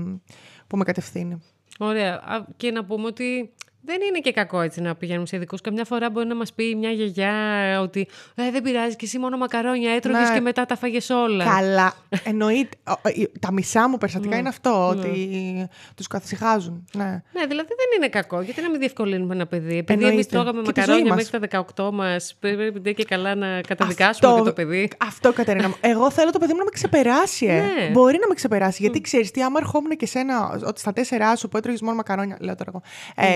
που με κατευθύνει. Ωραία. Α, Και να πούμε ότι δεν είναι και κακό έτσι να πηγαίνουμε σε ειδικούς. Καμιά φορά μπορεί να μας πει μια γιαγιά ότι ε, δεν πειράζει και εσύ μόνο μακαρόνια έτρωγες Ναι. και μετά τα φάγες όλα. Καλά. Εννοείται. Ο- ο- Τα μισά μου περιστατικά είναι αυτό, ότι τους καθησυχάζουν. Ναι. Ναι, δηλαδή δεν είναι κακό. Γιατί να μην διευκολύνουμε ένα παιδί; Επειδή Εννοείται. εμεί τρώγαμε Και τη ζωή μακαρόνια μας. μέχρι τα 18 μας, πρέπει ντε και καλά να καταδικάσουμε και το παιδί. Αυτό, Κατερίνα μου. Εγώ θέλω το παιδί μου να με ξεπεράσει. Ε. Ναι. Μπορεί να με ξεπεράσει. Γιατί ξέρεις τι, άμα ερχόμουν και σένα, ότι στα τέσσερά σου που έτρωγες μόνο μακαρόνια, λέω τώρα εγώ,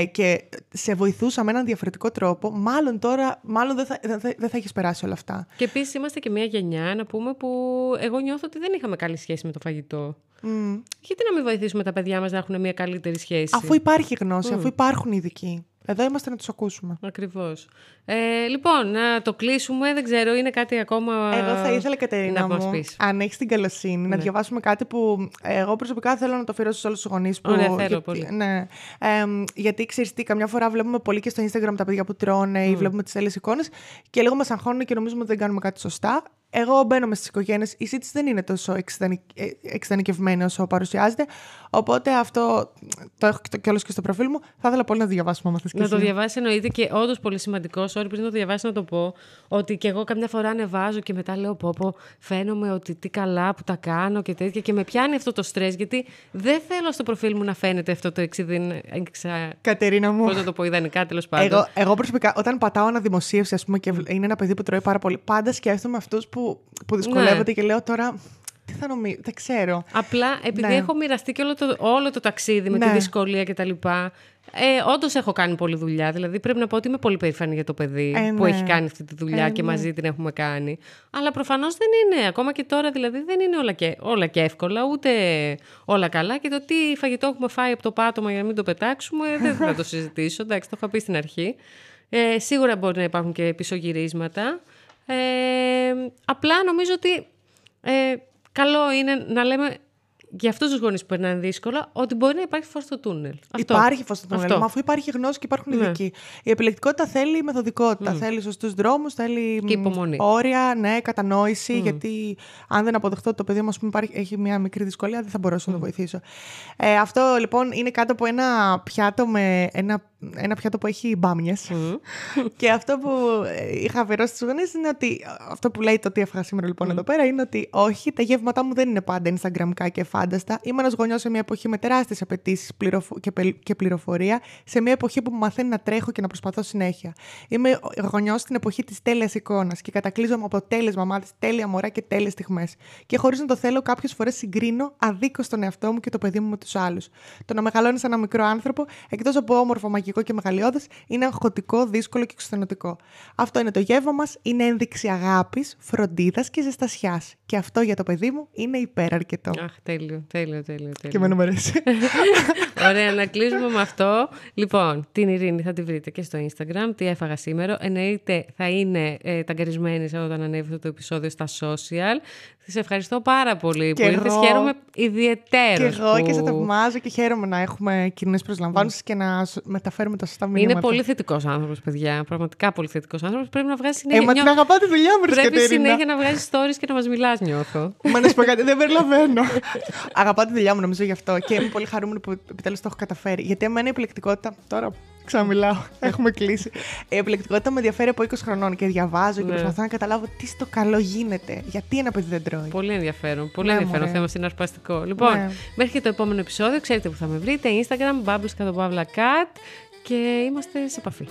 ε, και σε βοηθούσα με έναν διαφορετικό τρόπο, μάλλον τώρα μάλλον δεν θα, δεν θα, δεν θα έχεις περάσει όλα αυτά. Και επίσης είμαστε και μια γενιά, να πούμε, που εγώ νιώθω ότι δεν είχαμε καλή σχέση με το φαγητό. Γιατί να μην βοηθήσουμε τα παιδιά μας να έχουν μια καλύτερη σχέση; Αφού υπάρχει γνώση, αφού υπάρχουν ειδικοί. Εδώ είμαστε να τους ακούσουμε. Ακριβώς. Ε, λοιπόν, να το κλείσουμε. Δεν ξέρω, είναι κάτι ακόμα. Εγώ θα ήθελα, Κατερίνα, να μου, μας πεις. αν έχεις την καλοσύνη, να Ναι. διαβάσουμε κάτι που εγώ προσωπικά θέλω να το αφιερώσω σε όλους τους γονείς που. Ωραία, θέλω γιατί, πολύ. Ναι. Εμ, γιατί ξέρεις τι, καμιά φορά βλέπουμε πολύ και στο Instagram τα παιδιά που τρώνε ή βλέπουμε τις άλλες εικόνες και λίγο μας αγχώνουν και νομίζουμε ότι δεν κάνουμε κάτι σωστά. Εγώ μπαίνω μες στις οικογένειες. Η σύντηση δεν είναι τόσο εξειδανικ- ε, εξειδανικευμένη όσο παρουσιάζεται. Οπότε αυτό το έχω κιόλα και στο προφίλ μου. Θα ήθελα πολύ να το διαβάσουμε, άμα θες και Να το εσύ. διαβάσεις εννοείται και όντως πολύ σημαντικό. Sorry, πριν το διαβάσεις να το πω. Ότι και εγώ καμιά φορά ανεβάζω και μετά λέω πω, πω φαίνομαι ότι τι καλά που τα κάνω και τέτοια. Και με πιάνει αυτό το στρες γιατί δεν θέλω στο προφίλ μου να φαίνεται αυτό το εξειδιν... εξα... Κατερίνα μου. Πώς να το πω, ιδανικά τέλος πάντων. Εγώ, εγώ προσωπικά, όταν πατάω αναδημοσίευση, ας πούμε, και βλ- είναι ένα παιδί που τρώει πάρα πολύ, πάντα σκέφτομαι αυτούς που, που δυσκολεύονται Ναι. και λέω τώρα. Τι θα νομίζω, δεν ξέρω. Απλά επειδή Ναι. έχω μοιραστεί και όλο το, όλο το ταξίδι με τη Ναι. δυσκολία κτλ. Ε, Όντως έχω κάνει πολλή δουλειά. Δηλαδή πρέπει να πω ότι είμαι πολύ περήφανη για το παιδί Ε, που ναι. έχει κάνει αυτή τη δουλειά Ε, και ναι. μαζί την έχουμε κάνει. Αλλά προφανώς δεν είναι. Ακόμα και τώρα δηλαδή δεν είναι όλα και, όλα και εύκολα, ούτε όλα καλά. Και το τι φαγητό έχουμε φάει από το πάτωμα για να μην το πετάξουμε, δεν θα το συζητήσω. Εντάξει, το είχα πει στην αρχή. Ε, σίγουρα μπορεί να υπάρχουν και πισωγυρίσματα. Ε, απλά νομίζω ότι ε, καλό είναι να λέμε για αυτούς τους γονείς που περνάνε δύσκολα ότι μπορεί να υπάρχει φως στο τούνελ. Αυτό. Υπάρχει φως στο τούνελ, Αυτό. μα αφού υπάρχει γνώση και υπάρχουν Ναι. ειδικοί. Η επιλεκτικότητα θέλει μεθοδικότητα, θέλει σωστούς δρόμους, θέλει Και μ, υπομονή. όρια, ναι, κατανόηση. Γιατί αν δεν αποδεχτώ ότι το παιδί μου ας πούμε, υπάρχει, έχει μια μικρή δυσκολία, δεν θα μπορέσω να το βοηθήσω. Ε, αυτό λοιπόν είναι κάτω από ένα πιάτο, με, ένα, ένα πιάτο που έχει μπάμιες. και αυτό που ε, είχα αφιερώσει στους γονείς είναι ότι. Αυτό που λέει το τι έφαγα σήμερα λοιπόν εδώ πέρα είναι ότι όχι, τα γεύματά μου δεν είναι πάντα Instagramικά και φάνταστα. Είμαι ένας γονιός σε μια εποχή με τεράστιες απαιτήσεις και, πελ- και πληροφορία, σε μια εποχή που μου μαθαίνει να τρέχω και να προσπαθώ συνέχεια. Είμαι γονιός στην εποχή της τέλειας εικόνας και κατακλείζομαι από τέλειες μαμάδες, τέλεια μωρά και τέλειες στιγμές. Και χωρίς να το θέλω, κάποιες φορές συγκρίνω αδίκως τον εαυτό μου και το παιδί μου με τους άλλους. Το να μεγαλώνει ένα μικρό άνθρωπο, εκτός από όμορφο, μαγικό και μεγαλειώδες, είναι αγχωτικό, δύσκολο και εξουθενωτικό. Αυτό είναι το γεύμα μας, είναι ένδειξη αγάπης, φροντίδας και ζεστασιάς. Και αυτό για το παιδί μου είναι υπεραρκετό. Αχ, τέλειο, τέλειο, τέλειο. τέλειο. Και εμένα μου αρέσει. Ωραία, να κλείσουμε με αυτό. Λοιπόν, την Ειρήνη θα τη βρείτε και στο Instagram. Τι έφαγα σήμερα. Εννοείται θα είναι ε, ταγκαρισμένη όταν ανέβει αυτό το επεισόδιο στα social. Της ευχαριστώ πάρα πολύ Και που ήρθες. εγώ. Χαίρομαι ιδιαίτερο. Και εγώ και σε που... θαυμάζω και χαίρομαι να έχουμε κοινέ προσλαμβάνσει και να σ- μεταφέρουμε τα σωστά μηνύματα. Είναι πολύ θετικός άνθρωπος, παιδιά. Πραγματικά πολύ θετικός άνθρωπος. Πρέπει να βγάζει Ε, συνέχεια. μα την νιώ- αγαπάω τη δουλειά μου, ρε Πρέπει Κατερίνα. συνέχεια να βγάζει stories και να μας μιλάς, νιώθω. Μα να σου πω κάτι, δεν περιλαβαίνω. Αγαπάω τη δουλειά μου, νομίζω γι' αυτό. Και είμαι πολύ χαρούμενη που επιτέλους το έχω καταφέρει. Γιατί εμένα η επιλεκτικότητα. Τώρα ξαναμιλάω, έχουμε κλείσει. Η επιλεκτικότητα με ενδιαφέρει από 20 χρονών και διαβάζω και Ναι. προσπαθώ να καταλάβω τι στο καλό γίνεται. Γιατί ένα παιδί δεν τρώει. Πολύ ενδιαφέρον. Πολύ Ναι, ενδιαφέρον μωρέ. θέμα συναρπαστικό. Λοιπόν, Ναι. μέχρι και το επόμενο επεισόδιο, ξέρετε που θα με βρείτε. Instagram, bubbles κατά παύλα cat και είμαστε σε επαφή.